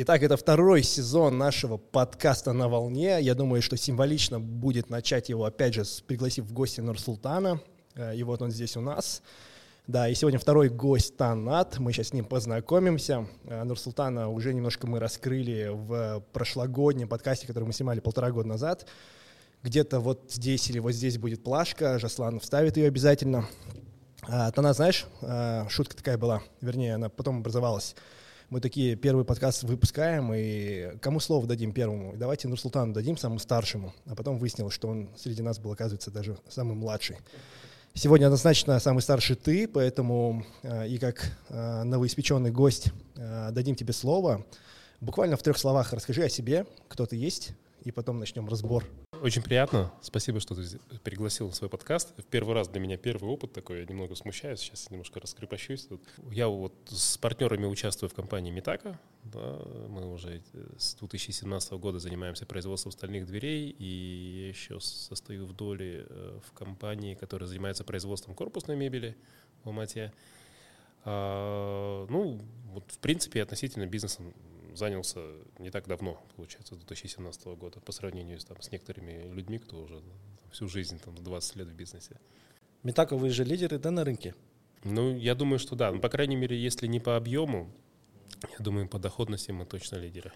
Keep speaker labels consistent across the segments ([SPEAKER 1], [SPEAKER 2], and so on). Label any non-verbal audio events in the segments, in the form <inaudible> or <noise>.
[SPEAKER 1] Итак, это второй сезон нашего подкаста «На волне». Я думаю, что символично будет начать его, опять же, пригласив в гости Нурсултана. Э, и вот он здесь у нас. Да, и сегодня второй гость Танат. Мы сейчас с ним познакомимся. Э, Нурсултана уже немножко мы раскрыли в прошлогоднем подкасте, который мы снимали полтора года назад. Где-то вот здесь или вот здесь будет плашка. Жаслан вставит ее обязательно. А, Танат, знаешь, э, шутка такая была, вернее, она потом образовалась мы такие первый подкаст выпускаем, и кому слово дадим первому? Давайте Нурсултану дадим, самому старшему. А потом выяснилось, что он среди нас был, оказывается, даже самый младший. Сегодня однозначно самый старший ты, поэтому э, и как э, новоиспеченный гость э, дадим тебе слово. Буквально в трех словах расскажи о себе, кто ты есть, и потом начнем разбор.
[SPEAKER 2] Очень приятно. Спасибо, что ты пригласил на свой подкаст. В первый раз для меня первый опыт такой. Я немного смущаюсь. Сейчас немножко раскрепощусь. Я вот с партнерами участвую в компании Митака. Да, мы уже с 2017 года занимаемся производством стальных дверей. И я еще состою в доле э, в компании, которая занимается производством корпусной мебели в Алмате. А, ну, вот в принципе, относительно бизнесом занялся не так давно, получается, 2017 года, по сравнению там, с некоторыми людьми, кто уже всю жизнь, там, 20 лет в бизнесе.
[SPEAKER 3] Митако, вы же лидеры, да, на рынке?
[SPEAKER 2] Ну, я думаю, что да. Ну, по крайней мере, если не по объему, я думаю, по доходности мы точно лидеры.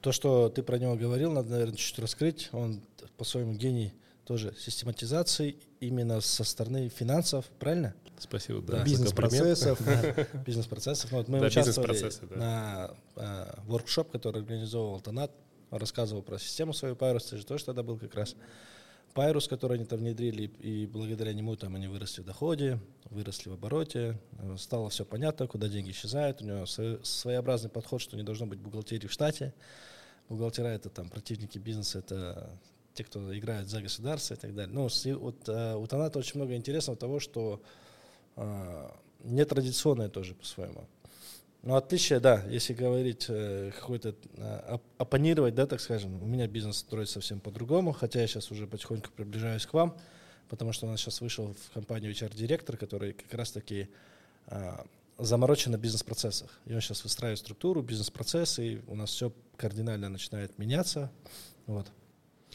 [SPEAKER 3] То, что ты про него говорил, надо, наверное, чуть-чуть раскрыть. Он по-своему гений тоже систематизации именно со стороны финансов, правильно?
[SPEAKER 2] Спасибо, да.
[SPEAKER 1] да. <laughs> Бизнес-процессов.
[SPEAKER 3] Бизнес-процессов. Ну, вот мы
[SPEAKER 2] да,
[SPEAKER 3] участвовали да. на э, воркшоп, который организовывал Тонат. Он рассказывал про систему свою Пайрус, ты же тоже тогда был как раз. Пайрус, который они там внедрили, и благодаря нему там они выросли в доходе, выросли в обороте, стало все понятно, куда деньги исчезают, у него своеобразный подход, что не должно быть бухгалтерии в штате. Бухгалтера это там противники бизнеса, это те, кто играет за государство и так далее. Ну, вот, э, у Таната очень много интересного того, что э, нетрадиционное тоже по-своему. Но отличие, да, если говорить э, какой-то э, оппонировать, да, так скажем, у меня бизнес строится совсем по-другому, хотя я сейчас уже потихоньку приближаюсь к вам, потому что у нас сейчас вышел в компанию HR-директор, который как раз-таки э, заморочен на бизнес-процессах. И он сейчас выстраивает структуру, бизнес-процессы, и у нас все кардинально начинает меняться. Вот.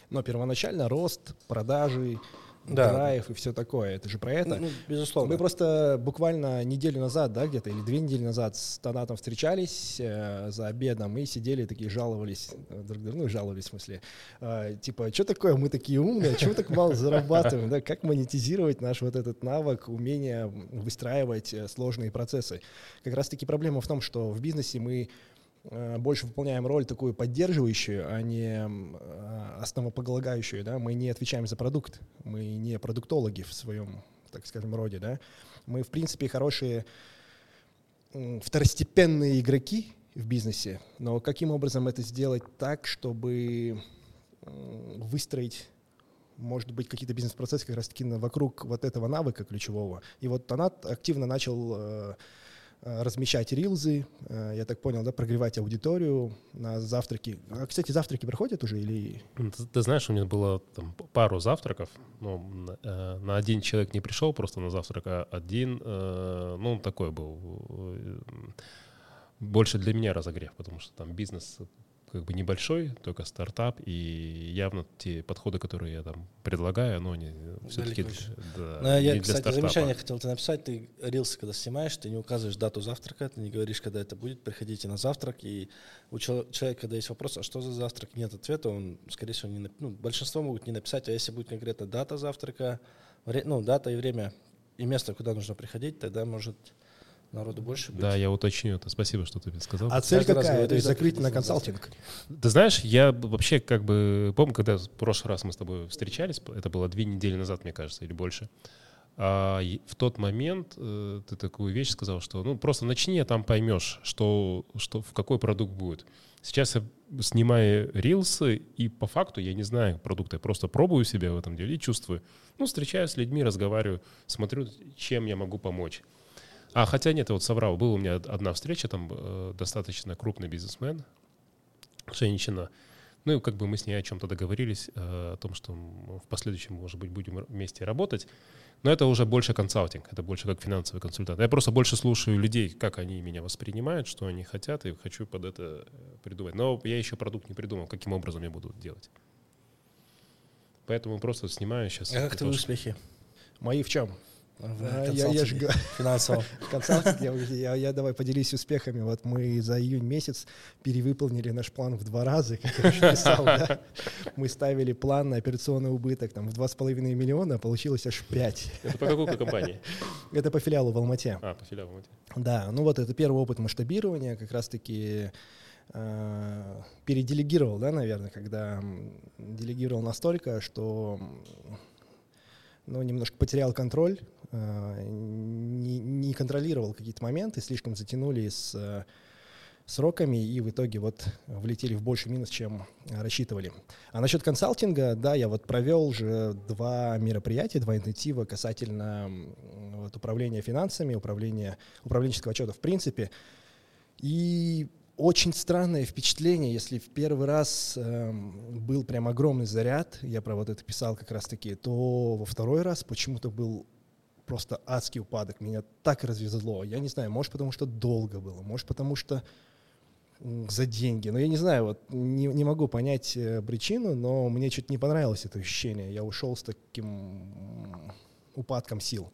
[SPEAKER 1] Но первоначально рост, продажи, да. драйв и все такое. Это же про это. Ну,
[SPEAKER 3] безусловно.
[SPEAKER 1] Мы просто буквально неделю назад, да, где-то, или две недели назад с Тонатом встречались э, за обедом и сидели такие, жаловались э, друг другу, ну, жаловались в смысле, э, типа, что такое, мы такие умные, чего так мало зарабатываем, да, как монетизировать наш вот этот навык, умение выстраивать э, сложные процессы. Как раз-таки проблема в том, что в бизнесе мы больше выполняем роль такую поддерживающую, а не э, основополагающую, да, мы не отвечаем за продукт, мы не продуктологи в своем, так скажем, роде, да, мы, в принципе, хорошие второстепенные игроки в бизнесе, но каким образом это сделать так, чтобы выстроить может быть, какие-то бизнес-процессы как раз-таки вокруг вот этого навыка ключевого. И вот Тонат активно начал э, Э, размещать рилзы, э, я так понял, да, прогревать аудиторию на завтраки. А, кстати, завтраки проходят уже или...
[SPEAKER 2] Ты, ты знаешь, у меня было там, пару завтраков, но э, на один человек не пришел просто на завтрак, а один, ну, он такой был, больше для меня разогрев, потому что там бизнес как бы небольшой, только стартап, и явно те подходы, которые я там предлагаю, но они все-таки
[SPEAKER 3] да, Но я, кстати, стартапа. замечание хотел тебе написать. Ты рилсы, когда снимаешь, ты не указываешь дату завтрака, ты не говоришь, когда это будет, приходите на завтрак, и у человека, когда есть вопрос, а что за завтрак, нет ответа, он, скорее всего, не, ну, большинство могут не написать, а если будет конкретно дата завтрака, ну, дата и время, и место, куда нужно приходить, тогда может народу больше быть.
[SPEAKER 2] Да, я уточню это. Спасибо, что ты сказал.
[SPEAKER 1] А цель Каждый какая? То есть закрыть на консалтинг?
[SPEAKER 2] Ты знаешь, я вообще как бы помню, когда в прошлый раз мы с тобой встречались, это было две недели назад, мне кажется, или больше. А в тот момент э, ты такую вещь сказал, что ну просто начни, а там поймешь, что, что в какой продукт будет. Сейчас я снимаю рилсы, и по факту я не знаю продукта, я просто пробую себя в этом деле и чувствую. Ну, встречаюсь с людьми, разговариваю, смотрю, чем я могу помочь. А, хотя нет, вот соврал, была у меня одна встреча, там э, достаточно крупный бизнесмен, женщина. Ну и как бы мы с ней о чем-то договорились, э, о том, что в последующем, может быть, будем вместе работать. Но это уже больше консалтинг, это больше как финансовый консультант. Я просто больше слушаю людей, как они меня воспринимают, что они хотят, и хочу под это э, придумать. Но я еще продукт не придумал, каким образом я буду делать. Поэтому просто снимаю сейчас.
[SPEAKER 3] А как твои успехи?
[SPEAKER 1] Мои в чем?
[SPEAKER 3] В
[SPEAKER 1] А, я, я ж га- <laughs>
[SPEAKER 3] финансовом.
[SPEAKER 1] в <laughs> консалтинге, я, я- я давай поделюсь успехами. Вот мы за июнь месяц перевыполнили наш план в два раза, <laughs> как я уже писал, да. Мы ставили план на операционный убыток там, в 2,5 миллиона, а получилось аж 5.
[SPEAKER 2] Это по какой компании?
[SPEAKER 1] Это по филиалу в Алмате.
[SPEAKER 2] А, по филиалам.
[SPEAKER 1] Да, ну вот это первый опыт масштабирования, как раз-таки э, переделегировал, да, наверное, когда делегировал настолько, что ну, немножко потерял контроль, не, не контролировал какие-то моменты, слишком затянули с э, сроками и в итоге вот влетели в больший минус, чем э, рассчитывали. А насчет консалтинга, да, я вот провел уже два мероприятия, два интенсива касательно вот, управления финансами, управления, управленческого отчета в принципе. И очень странное впечатление, если в первый раз эм, был прям огромный заряд, я про вот это писал как раз-таки, то во второй раз почему-то был просто адский упадок. Меня так развезло. Я не знаю, может потому что долго было, может потому что за деньги. Но я не знаю, вот не, не могу понять э, причину, но мне что-то не понравилось это ощущение. Я ушел с таким упадком сил.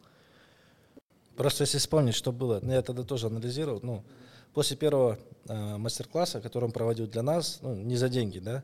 [SPEAKER 3] Просто если вспомнить, что было, ну, я тогда тоже анализировал, ну, после первого э, мастер-класса, который он проводил для нас, ну, не за деньги, да,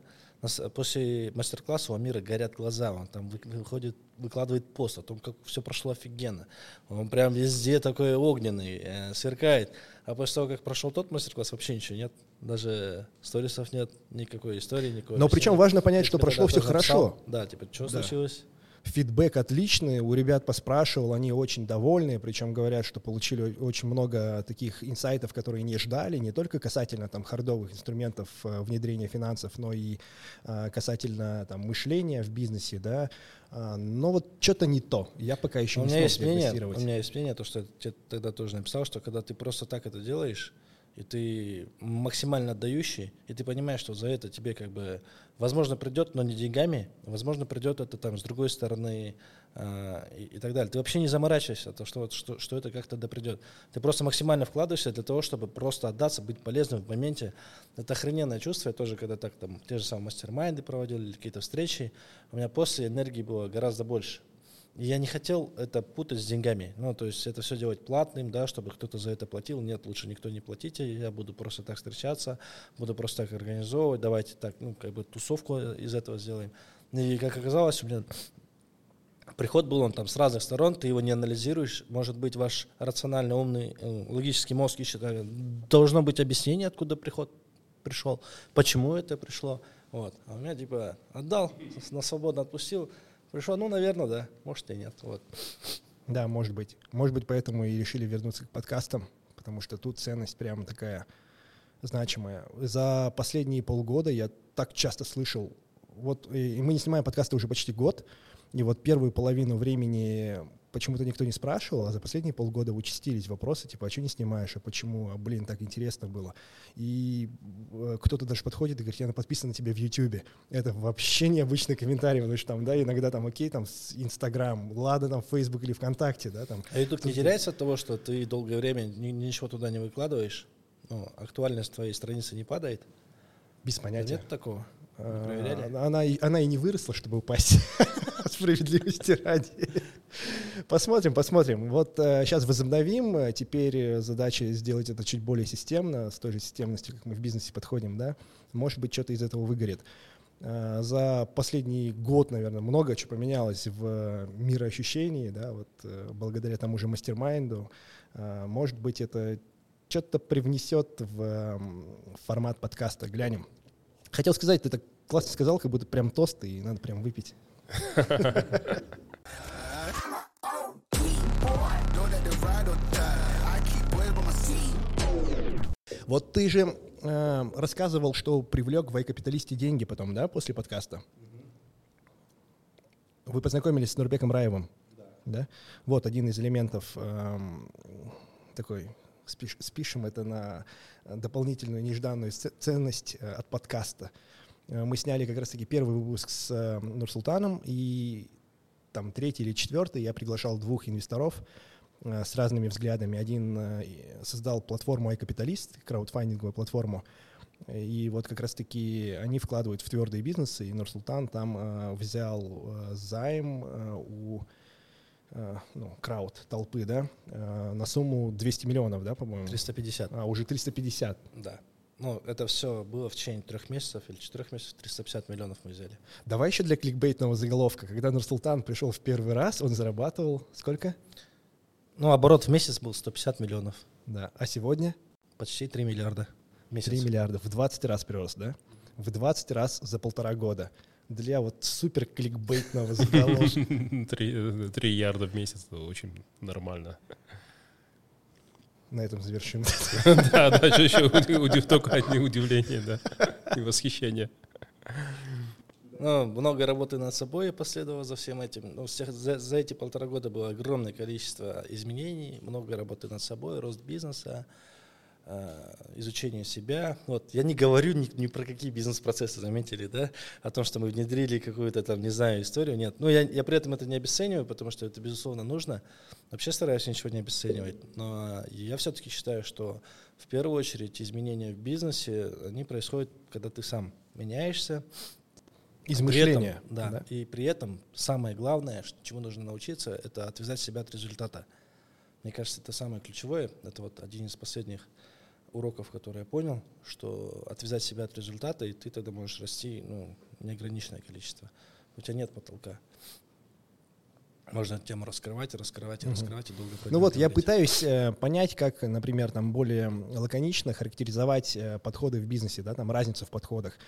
[SPEAKER 3] после мастер-класса у Амира горят глаза, он там вы- выходит, выкладывает пост о том, как все прошло офигенно. Он прям везде такой огненный, э, сверкает. А после того, как прошел тот мастер-класс, вообще ничего нет. Даже сторисов нет, никакой истории, никакой.
[SPEAKER 1] Но причем важно понять, что прошло все
[SPEAKER 3] написал,
[SPEAKER 1] хорошо.
[SPEAKER 3] Да, типа, что
[SPEAKER 1] Да.
[SPEAKER 3] случилось?
[SPEAKER 1] Фидбэк отличный, у ребят поспрашивал, они очень довольны, причем говорят, что получили очень много таких инсайтов, которые не ждали, не только касательно там хардовых инструментов э, внедрения финансов, но и э, касательно там мышления в бизнесе, да. А, но вот что-то не то. Я пока еще
[SPEAKER 3] у
[SPEAKER 1] не
[SPEAKER 3] меня
[SPEAKER 1] смог
[SPEAKER 3] есть мнение, у меня есть мнение, то, что я тебе тогда тоже написал, что когда ты просто так это делаешь, и ты максимально отдающий, и ты понимаешь, что за это тебе как бы, возможно, придет, но не деньгами, возможно, придет это там с другой стороны а, и, и так далее. Ты вообще не заморачивайся, то, что, вот, что, что это как-то да придет. Ты просто максимально вкладываешься для того, чтобы просто отдаться, быть полезным в моменте. Это охрененное чувство. Я тоже, когда так там те же самые мастер-майнды проводил или какие-то встречи, у меня после энергии было гораздо больше. Я не хотел это путать с деньгами. Ну, то есть это все делать платным, да, чтобы кто-то за это платил. Нет, лучше никто не платите, я буду просто так встречаться, буду просто так организовывать, давайте так, ну, как бы тусовку из этого сделаем. И как оказалось, у меня приход был он там с разных сторон, ты его не анализируешь, может быть, ваш рационально умный, э, логический мозг ищет, э, должно быть объяснение, откуда приход пришел, почему это пришло. Вот. А у меня типа отдал, на свободно отпустил, пришел, ну, наверное, да, может и нет. Вот.
[SPEAKER 1] Да, может быть. Может быть, поэтому и решили вернуться к подкастам, потому что тут ценность прямо такая значимая. За последние полгода я так часто слышал, вот и мы не снимаем подкасты уже почти год, и вот первую половину времени почему-то никто не спрашивал, а за последние полгода участились вопросы, типа, а что не снимаешь, а почему, а, блин, так интересно было. И э, кто-то даже подходит и говорит, я подписан на тебя в Ютубе. Это вообще необычный комментарий, потому что там, да, иногда там, окей, там, с Инстаграм, ладно, там, Фейсбук или ВКонтакте, да, там,
[SPEAKER 3] А YouTube не теряется от того, что ты долгое время ни- ничего туда не выкладываешь? Ну, актуальность твоей страницы не падает?
[SPEAKER 1] без понятия.
[SPEAKER 3] Нет такого?
[SPEAKER 1] А,
[SPEAKER 3] проверяли?
[SPEAKER 1] Она, и- она и не выросла, чтобы упасть. <laughs> Справедливости ради. <laughs> Посмотрим, посмотрим. Вот сейчас возобновим. Э, Теперь э, задача сделать это чуть более системно, с той же системностью, как мы в бизнесе подходим, да. Может быть, что-то из этого выгорит. Э, За последний год, наверное, много чего поменялось в э, мироощущении, да, вот э, благодаря тому же мастер-майнду. Э, Может быть, это что-то привнесет в м, формат подкаста. Глянем. Хотел сказать, ты так классно сказал, как будто прям тост, и надо прям выпить. <laughs> Вот ты же э, рассказывал, что привлек в iCapitalist деньги потом, да, после подкаста? Вы познакомились с Нурбеком Раевым? Да. Вот один из элементов эм, такой, спиш- спишем это на дополнительную нежданную ценность э, от подкаста. Э, Мы сняли как раз-таки первый выпуск с э, Нурсултаном, и там третий или четвертый, я приглашал двух инвесторов э, с разными взглядами. Один э, создал платформу iCapitalist, краудфандинговую платформу, и вот как раз-таки они вкладывают в твердые бизнесы, и Нурсултан там э, взял э, займ э, у э, ну, крауд, толпы, да, э, на сумму 200 миллионов, да, по-моему?
[SPEAKER 3] 350.
[SPEAKER 1] А, уже 350.
[SPEAKER 3] Да. Ну, это все было в течение трех месяцев или четырех месяцев, 350 миллионов мы взяли.
[SPEAKER 1] Давай еще для кликбейтного заголовка. Когда Нурсултан пришел в первый раз, он зарабатывал сколько?
[SPEAKER 3] Ну, оборот в месяц был 150 миллионов.
[SPEAKER 1] Да. А сегодня?
[SPEAKER 3] Почти 3 миллиарда в месяц.
[SPEAKER 1] 3 миллиарда. В 20 раз прирост, да? В 20 раз за полтора года. Для вот супер кликбейтного заголовка. <laughs>
[SPEAKER 2] Три три ярда в месяц, это очень нормально.
[SPEAKER 1] На этом завершим. <laughs>
[SPEAKER 2] Да, да, что еще удив- только одни удивления, да, и восхищение.
[SPEAKER 3] Ну, много работы над собой последовало за всем этим. Ну, всех- за, за эти полтора года было огромное количество изменений, много работы над собой, рост бизнеса, э, изучение себя. Вот я не говорю ни, ни про какие бизнес-процессы, заметили, да, о том, что мы внедрили какую-то там, не знаю, историю. Нет, ну я, я при этом это не обесцениваю, потому что это безусловно нужно. Вообще стараюсь ничего не обесценивать, но я все-таки считаю, что в первую очередь изменения в бизнесе они происходят, когда ты сам меняешься,
[SPEAKER 1] Из
[SPEAKER 3] при
[SPEAKER 1] мышления.
[SPEAKER 3] этом, да, И при этом самое главное, чему нужно научиться, это отвязать себя от результата. Мне кажется, это самое ключевое. Это вот один из последних уроков, который я понял, что отвязать себя от результата, и ты тогда можешь расти ну, неограниченное количество. У тебя нет потолка. Можно эту тему раскрывать, раскрывать,
[SPEAKER 1] Мгм.
[SPEAKER 3] раскрывать, и долго
[SPEAKER 1] Ну вот, я пытаюсь э, понять, как, например, там более лаконично характеризовать э, подходы в бизнесе, да, там разницу в подходах.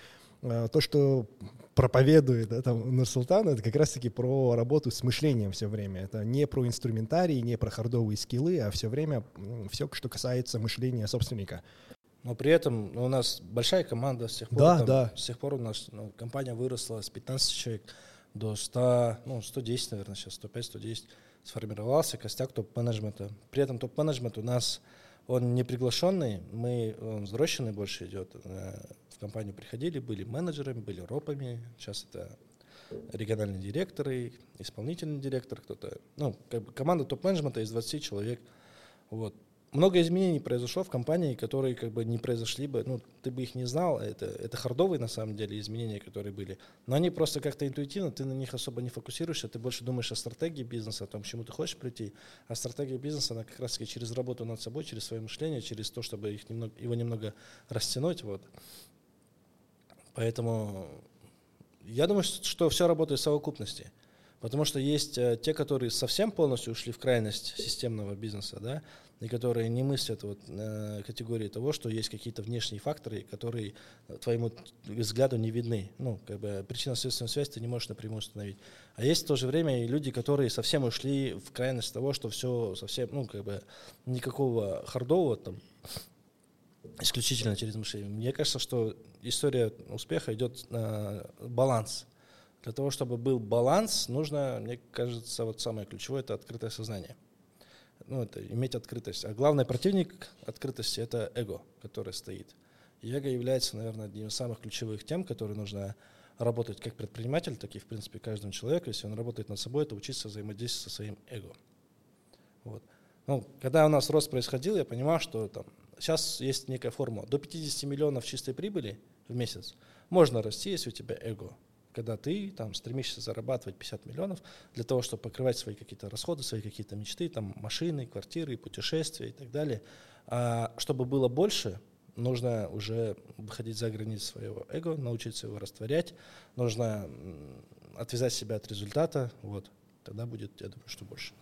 [SPEAKER 1] Э, то, что проповедует да, там Нурсултан, это как раз-таки про работу с мышлением все время. Это не про инструментарий, не про хардовые скиллы, а все время все, что касается мышления собственника.
[SPEAKER 3] Но при этом ну, у нас большая команда с тех пор.
[SPEAKER 1] Да,
[SPEAKER 3] там,
[SPEAKER 1] да.
[SPEAKER 3] С тех пор у нас ну, компания выросла с 15 человек до 100, ну, 110, наверное, сейчас 105, 110. Сформировался костяк топ-менеджмента. При этом топ-менеджмент у нас, он не приглашенный, мы, он взросленный больше идет. В компанию приходили, были менеджерами, были ропами. Сейчас это региональные директоры, исполнительный директор, кто-то. Ну, как бы команда топ-менеджмента из 20 человек. Вот. Много изменений произошло в компании, которые как бы не произошли бы, ну, ты бы их не знал, это, это хардовые на самом деле изменения, которые были, но они просто как-то интуитивно, ты на них особо не фокусируешься, ты больше думаешь о стратегии бизнеса, о том, к чему ты хочешь прийти, а стратегия бизнеса, она как раз-таки через работу над собой, через свое мышление, через то, чтобы их немного, его немного растянуть, вот. Поэтому я думаю, что все работает в совокупности. Потому что есть э, те, которые совсем полностью ушли в крайность системного бизнеса, да, и которые не мыслят вот, э, категории того, что есть какие-то внешние факторы, которые твоему взгляду не видны. Ну, как бы причинно-следственную связь ты не можешь напрямую установить. А есть в то же время и люди, которые совсем ушли в крайность того, что все совсем, ну, как бы никакого хардового там исключительно через мышление. Мне кажется, что история успеха идет на баланс. Для того, чтобы был баланс, нужно, мне кажется, вот самое ключевое – это открытое сознание. Ну, это иметь открытость. А главный противник открытости – это эго, которое стоит. И эго является, наверное, одним из самых ключевых тем, которые нужно работать как предприниматель, так и, в принципе, каждому человеку. Если он работает над собой, это учиться взаимодействовать со своим эго. Вот. Ну, когда у нас рост происходил, я понимал, что там, сейчас есть некая формула. До 50 миллионов чистой прибыли в месяц можно расти, если у тебя эго. Когда ты там стремишься зарабатывать 50 миллионов для того, чтобы покрывать свои какие-то расходы, свои какие-то мечты, там машины, квартиры, путешествия и так далее. А чтобы было больше, нужно уже выходить за границы своего эго, научиться его растворять, нужно отвязать себя от результата, вот, тогда будет, я думаю, что больше.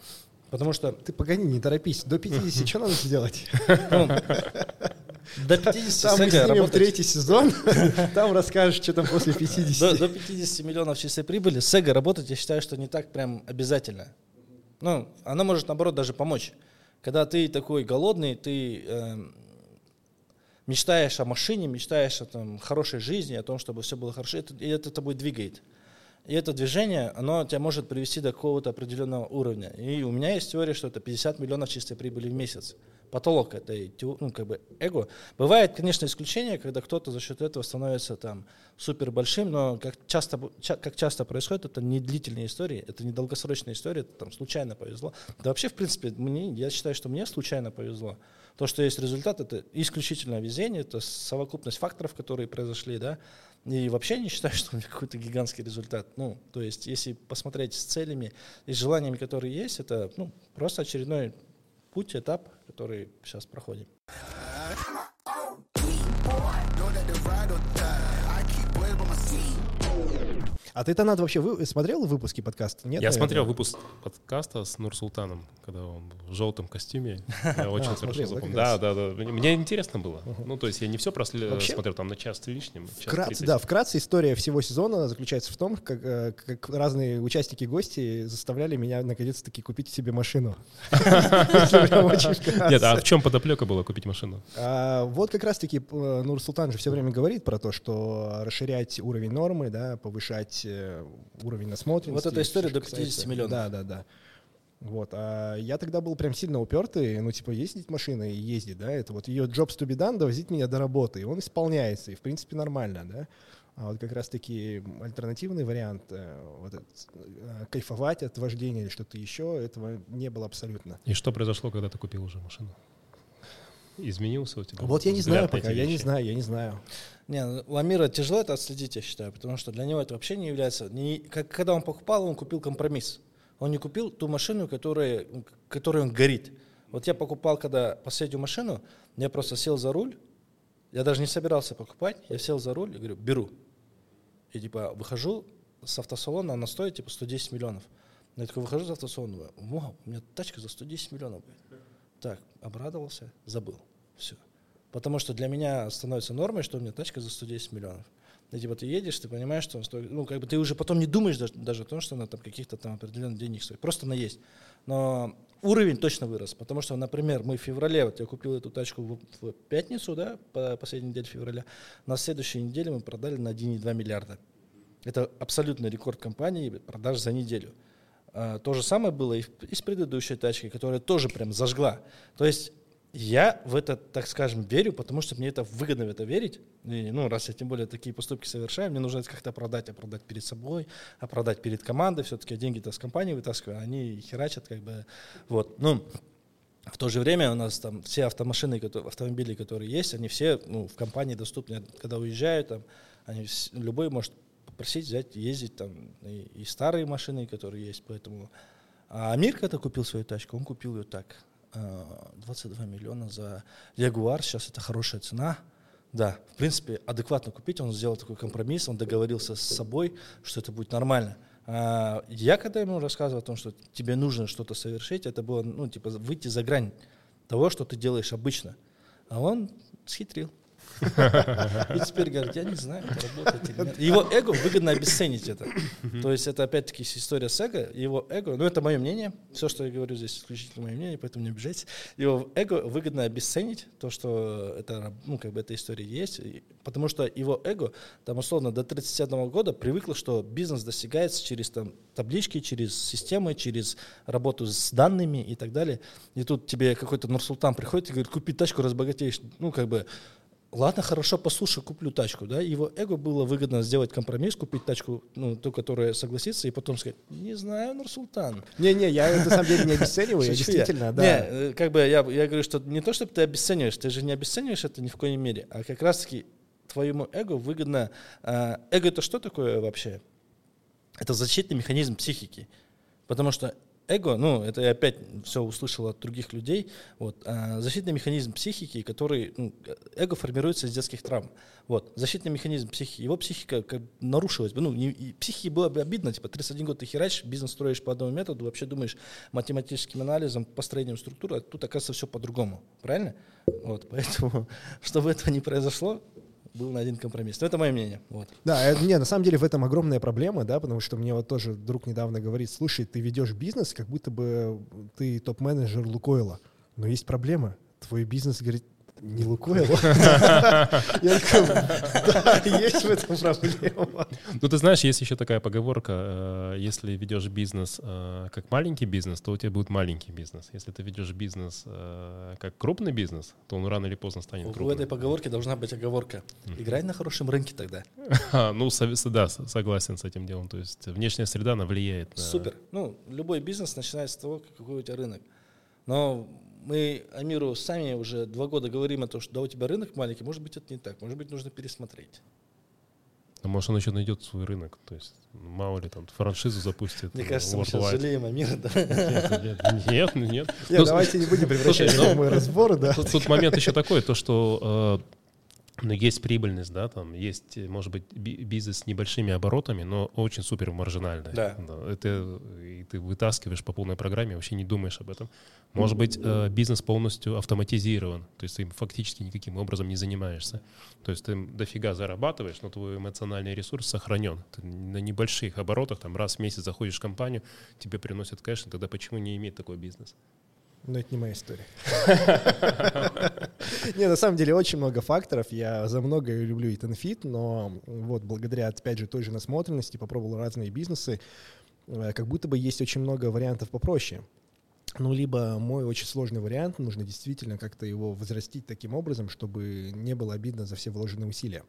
[SPEAKER 3] Потому что
[SPEAKER 1] Ты погоди, не торопись. До 50 <laughs> что надо сделать?
[SPEAKER 3] До 50
[SPEAKER 1] Там мы снимем
[SPEAKER 3] работать-
[SPEAKER 1] третий сезон, <laughs> там расскажешь, что там после
[SPEAKER 3] до,
[SPEAKER 1] 50.
[SPEAKER 3] до 50 миллионов чистой прибыли с эго работать, я считаю, что не так прям обязательно. Ну, она может, наоборот, даже помочь. Когда ты такой голодный, ты эм, мечтаешь о машине, мечтаешь о там, хорошей жизни, о том, чтобы все было хорошо, это, и это тобой двигает. И это движение, оно тебя может привести до какого-то определенного уровня. И у меня есть теория, что это 50 миллионов чистой прибыли в месяц. Потолок этой, ну, как бы, эго. Бывает, конечно, исключение, когда кто-то за счет этого становится там супер большим, но как часто, как часто происходит, это не длительные истории, это не долгосрочная история, это там случайно повезло. Да вообще, в принципе, мне, я считаю, что мне случайно повезло. То, что есть результат, это исключительно везение, это совокупность факторов, которые произошли, да, и вообще не считаю, <laughs> что у меня какой-то гигантский результат. Ну, то есть, если посмотреть с целями и желаниями, которые есть, это ну, просто очередной путь, этап, который сейчас проходим.
[SPEAKER 1] А ты-то надо вообще вы, смотрел выпуски подкаста?
[SPEAKER 2] Нет, Я наверное? смотрел выпуск подкаста с Нурсултаном, когда он в желтом костюме. Я <laughs> очень а, хорошо запомнил. Да, да, да. Мне интересно было. Ну, то есть я не все смотрел там на час с лишним.
[SPEAKER 1] Да, вкратце история всего сезона заключается в том, как, э, как разные участники гости заставляли меня наконец-таки купить себе машину. <laughs>
[SPEAKER 2] Нет, а в чем подоплека была купить машину?
[SPEAKER 1] А, вот как раз-таки э, Нурсултан же все время говорит про то, что расширять уровень нормы, да, повышать повысить э, уровень насмотренности.
[SPEAKER 3] Вот эта история до 50 миллионов.
[SPEAKER 1] Да, да, да. Вот, а я тогда был прям сильно упертый, ну, типа, ездить машиной и ездить, да, это вот ее jobs to be done, довозить меня до работы, и он исполняется, и, в принципе, нормально, да. А вот как раз-таки альтернативный вариант, э, вот этот, э, кайфовать от вождения или что-то еще, этого не было абсолютно.
[SPEAKER 2] И что произошло, когда ты купил уже машину? Изменился у тебя?
[SPEAKER 1] Вот я не знаю пока, я не знаю, я не знаю.
[SPEAKER 3] Не, ну, Ламира тяжело это отследить, я считаю, потому что для него это вообще не является... Не, как, когда он покупал, он купил компромисс. Он не купил ту машину, которая, которой он горит. Вот я покупал, когда последнюю машину, я просто сел за руль, я даже не собирался покупать, я сел за руль и говорю, беру. И типа выхожу с автосалона, она стоит типа 110 миллионов. Я такой выхожу с автосалона, думаю, вау, у меня тачка за 110 миллионов. Так, обрадовался, забыл. Все. Потому что для меня становится нормой, что у меня тачка за 110 миллионов. И типа ты едешь, ты понимаешь, что он стоит, ну, как бы ты уже потом не думаешь даже, даже о том, что она там каких-то там определенных денег стоит. Просто она есть. Но уровень точно вырос, потому что, например, мы в феврале, вот я купил эту тачку в, в пятницу, да, по последней неделе февраля, на следующей неделе мы продали на 1,2 миллиарда. Это абсолютный рекорд компании продаж за неделю. А, то же самое было и, и с предыдущей тачкой, которая тоже прям зажгла. То есть я в это, так скажем, верю, потому что мне это выгодно в это верить. И, ну, раз я тем более такие поступки совершаю, мне нужно это как-то оправдать, оправдать перед собой, оправдать перед командой. Все-таки деньги-то с компании вытаскиваю, они херачат как бы. Вот. Ну, в то же время у нас там все автомашины, автомобили, которые есть, они все ну, в компании доступны. Когда уезжают, там, они, любой может попросить взять, ездить там и, и старые машины, которые есть. Поэтому а Амир, когда купил свою тачку, он купил ее так. 22 миллиона за Ягуар, сейчас это хорошая цена. Да, в принципе, адекватно купить, он сделал такой компромисс, он договорился с собой, что это будет нормально. А я когда ему рассказывал о том, что тебе нужно что-то совершить, это было, ну, типа, выйти за грань того, что ты делаешь обычно. А он схитрил. И теперь говорит, я не знаю, работает или нет. Его эго выгодно обесценить это. То есть это опять-таки история с эго. Его эго, ну это мое мнение, все, что я говорю здесь, исключительно мое мнение, поэтому не обижайтесь. Его эго выгодно обесценить то, что это, ну как бы эта история есть, потому что его эго, там условно до 31 года привыкло, что бизнес достигается через там таблички, через системы, через работу с данными и так далее. И тут тебе какой-то Нурсултан приходит и говорит, купи тачку, разбогатеешь. Ну как бы ладно, хорошо, послушай, куплю тачку, да, его эго было выгодно сделать компромисс, купить тачку, ну, ту, которая согласится, и потом сказать, не знаю, Нурсултан.
[SPEAKER 1] Не-не, я на самом деле не обесцениваю, я действительно, да. Не,
[SPEAKER 3] э, как бы я, я говорю, что не то, чтобы ты обесцениваешь, ты же не обесцениваешь это ни в коей мере, а как раз-таки твоему эго выгодно... А, эго это что такое вообще? Это защитный механизм психики. Потому что эго, ну, это я опять все услышал от других людей, вот, а, защитный механизм психики, который, ну, эго формируется из детских травм, вот, защитный механизм психики, его психика как нарушилась бы, ну, не, и психике было бы обидно, типа, 31 год ты херачишь, бизнес строишь по одному методу, вообще думаешь математическим анализом, построением структуры, а тут оказывается все по-другому, правильно? Вот, поэтому, <laughs> чтобы этого не произошло, был на один компромисс. Но это мое мнение. Вот.
[SPEAKER 1] Да, это, не, на самом деле в этом огромная проблема, да, потому что мне вот тоже друг недавно говорит, слушай, ты ведешь бизнес, как будто бы ты топ-менеджер Лукойла, но есть проблема. Твой бизнес, говорит, не Лукойл. <laughs> Я такой, да, есть в этом проблема.
[SPEAKER 2] Ну, ты знаешь, есть еще такая поговорка, э, если ведешь бизнес э, как маленький бизнес, то у тебя будет маленький бизнес. Если ты ведешь бизнес э, как крупный бизнес, то он рано или поздно станет крупным.
[SPEAKER 3] У этой поговорки должна быть оговорка. Играй на хорошем рынке тогда. <laughs>
[SPEAKER 2] Ну, да, согласен с этим делом. То есть внешняя среда, она влияет.
[SPEAKER 3] Супер. Ну, любой бизнес начинается с того, какой у тебя рынок. Но мы Амиру сами уже два года говорим о том, что да, у тебя рынок маленький, может быть, это не так, может быть, нужно пересмотреть.
[SPEAKER 2] А может, он еще найдет свой рынок, то есть, ну, мало ли, там, франшизу запустит.
[SPEAKER 3] Мне кажется, мы сейчас жалеем Амира, да?
[SPEAKER 2] Нет, нет, нет.
[SPEAKER 1] Ну, давайте не будем превращать в мой разбор, да.
[SPEAKER 2] Тут момент еще такой, то, что э, но есть прибыльность, да, там есть, может быть, бизнес с небольшими оборотами, но очень супер маржинальный.
[SPEAKER 3] Да.
[SPEAKER 2] да. Это и ты вытаскиваешь по полной программе, вообще не думаешь об этом. Может быть, э, бизнес полностью автоматизирован, то есть ты им фактически никаким образом не занимаешься. То есть ты дофига зарабатываешь, но твой эмоциональный ресурс сохранен. Ты на небольших оборотах, там раз в месяц заходишь в компанию, тебе приносят кэш, тогда почему не иметь такой бизнес?
[SPEAKER 1] Но это не моя история. <laughs> Не, на самом деле очень много факторов. Я за многое люблю и Тенфит, но вот благодаря, опять же, той же насмотренности попробовал разные бизнесы. Э, как будто бы есть очень много вариантов попроще. Ну, либо мой очень сложный вариант, нужно действительно как-то его возрастить таким образом, чтобы не было обидно за все вложенные усилия.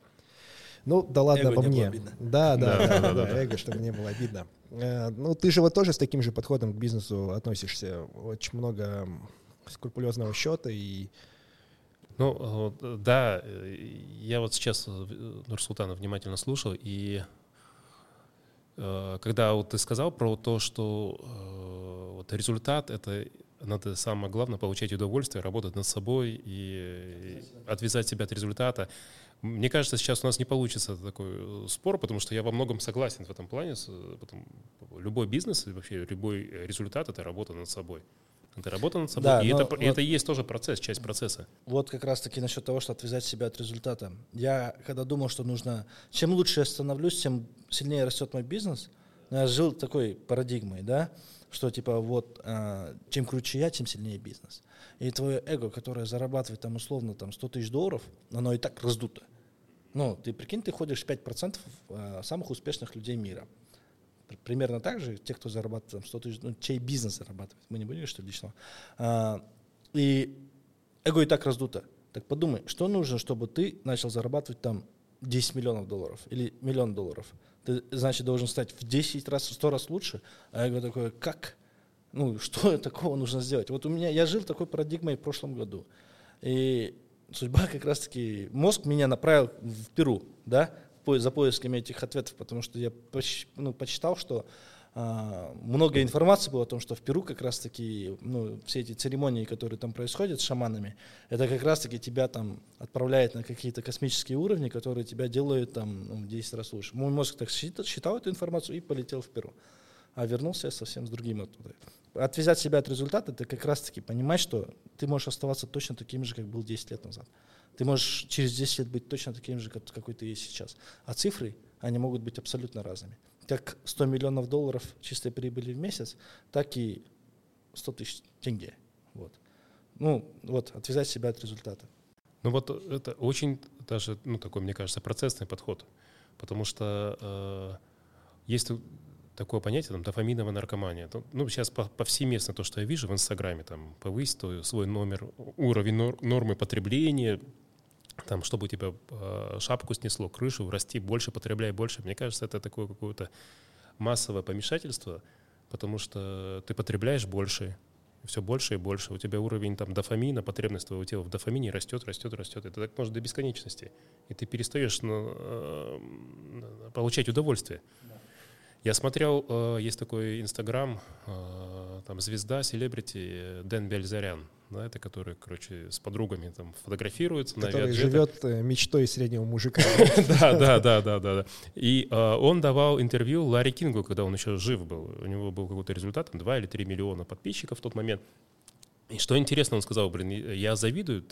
[SPEAKER 1] Ну, да ладно
[SPEAKER 3] эго
[SPEAKER 1] обо мне.
[SPEAKER 3] Да,
[SPEAKER 1] да, да, да, да, эго, чтобы не было обидно. Э, ну, ты же вот тоже с таким же подходом к бизнесу относишься. Очень много скрупулезного счета и...
[SPEAKER 2] Ну, да, я вот сейчас Нурсултана внимательно слушал, и э, когда вот ты сказал про то, что э, вот результат — это надо самое главное получать удовольствие, работать над собой и отвязать себя от результата. Мне кажется, сейчас у нас не получится такой э, спор, потому что я во многом согласен в этом плане. Потом, любой бизнес, вообще любой результат — это работа над собой. Это работа над собой,
[SPEAKER 3] Да,
[SPEAKER 2] и, это, и
[SPEAKER 3] вот-
[SPEAKER 2] это и есть тоже процесс, часть процесса.
[SPEAKER 3] Вот как раз-таки насчет того, что отвязать себя от результата. Я когда думал, что нужно... Чем лучше я становлюсь, тем сильнее растет мой бизнес. Но я жил такой парадигмой, да, что типа вот а, чем круче я, тем сильнее бизнес. И твое эго, которое зарабатывает там условно там 100 тысяч долларов, оно и так раздуто. Ну, ты прикинь, ты ходишь 5% а, самых успешных людей мира. Пр- Примерно так же, те, кто зарабатывает там 100 тысяч, ну, чей бизнес зарабатывает, мы не будем что личного. А, и эго и так раздуто. Так подумай, что нужно, чтобы ты начал зарабатывать там 10 миллионов долларов или миллион долларов? Ты, значит, должен стать в 10 раз, в 100 раз лучше. А эго такое, как? Ну, что такого нужно сделать? Вот у меня, я жил такой парадигмой в прошлом году. И судьба как раз-таки, мозг меня направил в Перу, да, за поисками этих ответов, потому что я поч- ну, почитал, что а, много информации было о том, что в Перу как раз-таки ну, все эти церемонии, которые там происходят с шаманами, это как раз-таки тебя там отправляет на какие-то космические уровни, которые тебя делают там ну, в 10 раз лучше. Мой мозг так считал, считал эту информацию и полетел в Перу. А вернулся я совсем с другим оттуда. Отвязать себя от результата, это как раз-таки понимать, что ты можешь оставаться точно таким же, как был 10 лет назад. Ты можешь через 10 лет быть точно таким же, как, какой ты есть сейчас. А цифры, они могут быть абсолютно разными. Как 100 миллионов долларов чистой прибыли в месяц, так и 100 тысяч тенге. Вот. Ну, вот, отвязать себя от результата.
[SPEAKER 2] Ну вот это очень даже, ну такой, мне кажется, процессный подход. Потому что э, есть такое понятие, там, дофаминовая наркомания. Ну, сейчас по- повсеместно то, что я вижу в Инстаграме, там, повысить свой номер, уровень нор- нормы потребления, там, чтобы у тебя э, шапку снесло, крышу, расти больше, потребляй больше. Мне кажется, это такое какое-то массовое помешательство, потому что ты потребляешь больше, все больше и больше. У тебя уровень там дофамина, потребность твоего тела в дофамине растет, растет, растет. Это так может до бесконечности. И ты перестаешь ну, э, получать удовольствие. Я смотрел, э, есть такой инстаграм, э, там звезда, селебрити Дэн Бельзарян, да, это который, короче, с подругами там фотографируется
[SPEAKER 1] который живет э, мечтой среднего мужика. <laughs>
[SPEAKER 2] Да, да, да, да, да. И он давал интервью Ларри Кингу, когда он еще жив был. У него был какой-то результат, там, 2 или 3 миллиона подписчиков в тот момент. И что интересно, он сказал, блин, я завидую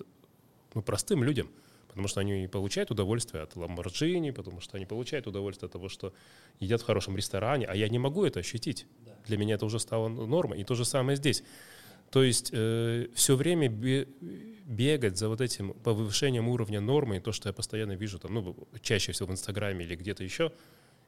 [SPEAKER 2] ну, простым людям, потому что они получают удовольствие от Ламборджини, потому что они получают удовольствие от того, что едят в хорошем ресторане, а я не могу это ощутить. Для меня это уже стало нормой. И то же самое здесь. То есть э, все время бе- бегать за вот этим повышением уровня нормы, и то, что я постоянно вижу там, ну, чаще всего в Инстаграме или где-то еще,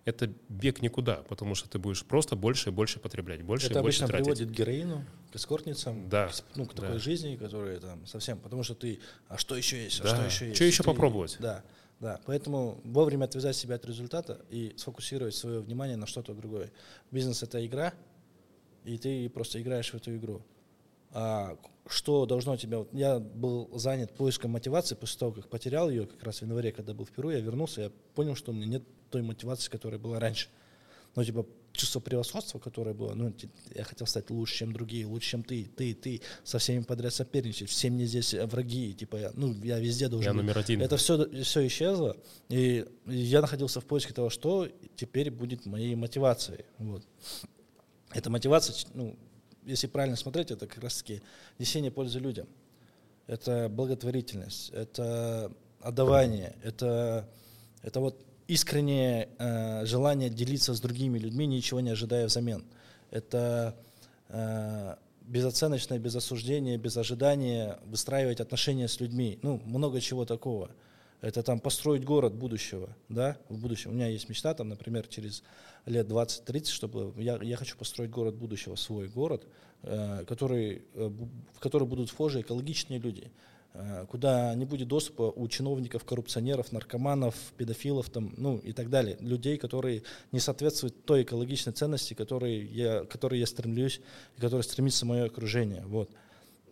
[SPEAKER 2] это бег никуда, потому что ты будешь просто больше и больше потреблять, больше
[SPEAKER 3] Это
[SPEAKER 2] и больше
[SPEAKER 3] обычно
[SPEAKER 2] тратить.
[SPEAKER 3] приводит к героину, к эскортницам,
[SPEAKER 2] Да,
[SPEAKER 3] к, ну, к такой
[SPEAKER 2] да.
[SPEAKER 3] жизни, которая там совсем, потому что ты, а что еще есть, а
[SPEAKER 2] Да.
[SPEAKER 3] что еще есть?
[SPEAKER 2] Чё еще
[SPEAKER 3] Ты-
[SPEAKER 2] попробовать?
[SPEAKER 3] Да, да, поэтому вовремя отвязать себя от результата и сфокусировать свое внимание на что-то другое. Бизнес — это игра, и ты просто играешь в эту игру. А что должно тебя... вот Я был занят поиском мотивации после того, как потерял ее как раз в январе, когда был в Перу, я вернулся, я понял, что у меня нет той мотивации, которая была раньше. Ну, типа, чувство превосходства, которое было, ну, я хотел стать лучше, чем другие, лучше, чем ты, ты, ты, со всеми подряд соперничать, все мне здесь э, враги, типа, я, ну, я везде должен
[SPEAKER 2] Я
[SPEAKER 3] быть.
[SPEAKER 2] номер один.
[SPEAKER 3] Это все, все исчезло, и я находился в поиске того, что теперь будет моей мотивацией. Вот. Эта мотивация, ну, если правильно смотреть, это как раз-таки несение пользы людям. Это благотворительность, это отдавание, это, это вот искреннее э, желание делиться с другими людьми, ничего не ожидая взамен. Это э, безоценочное, без осуждения, без ожидания выстраивать отношения с людьми. Ну, много чего такого. Это там построить город будущего, да, в будущем. У меня есть мечта, там, например, через лет 20-30, чтобы я, я хочу построить город будущего, свой город, э, который, э, в который будут вхожи экологичные люди, куда не будет доступа у чиновников, коррупционеров, наркоманов, педофилов там, ну, и так далее. Людей, которые не соответствуют той экологичной ценности, которой я, которой я стремлюсь, и которой стремится мое окружение. Вот.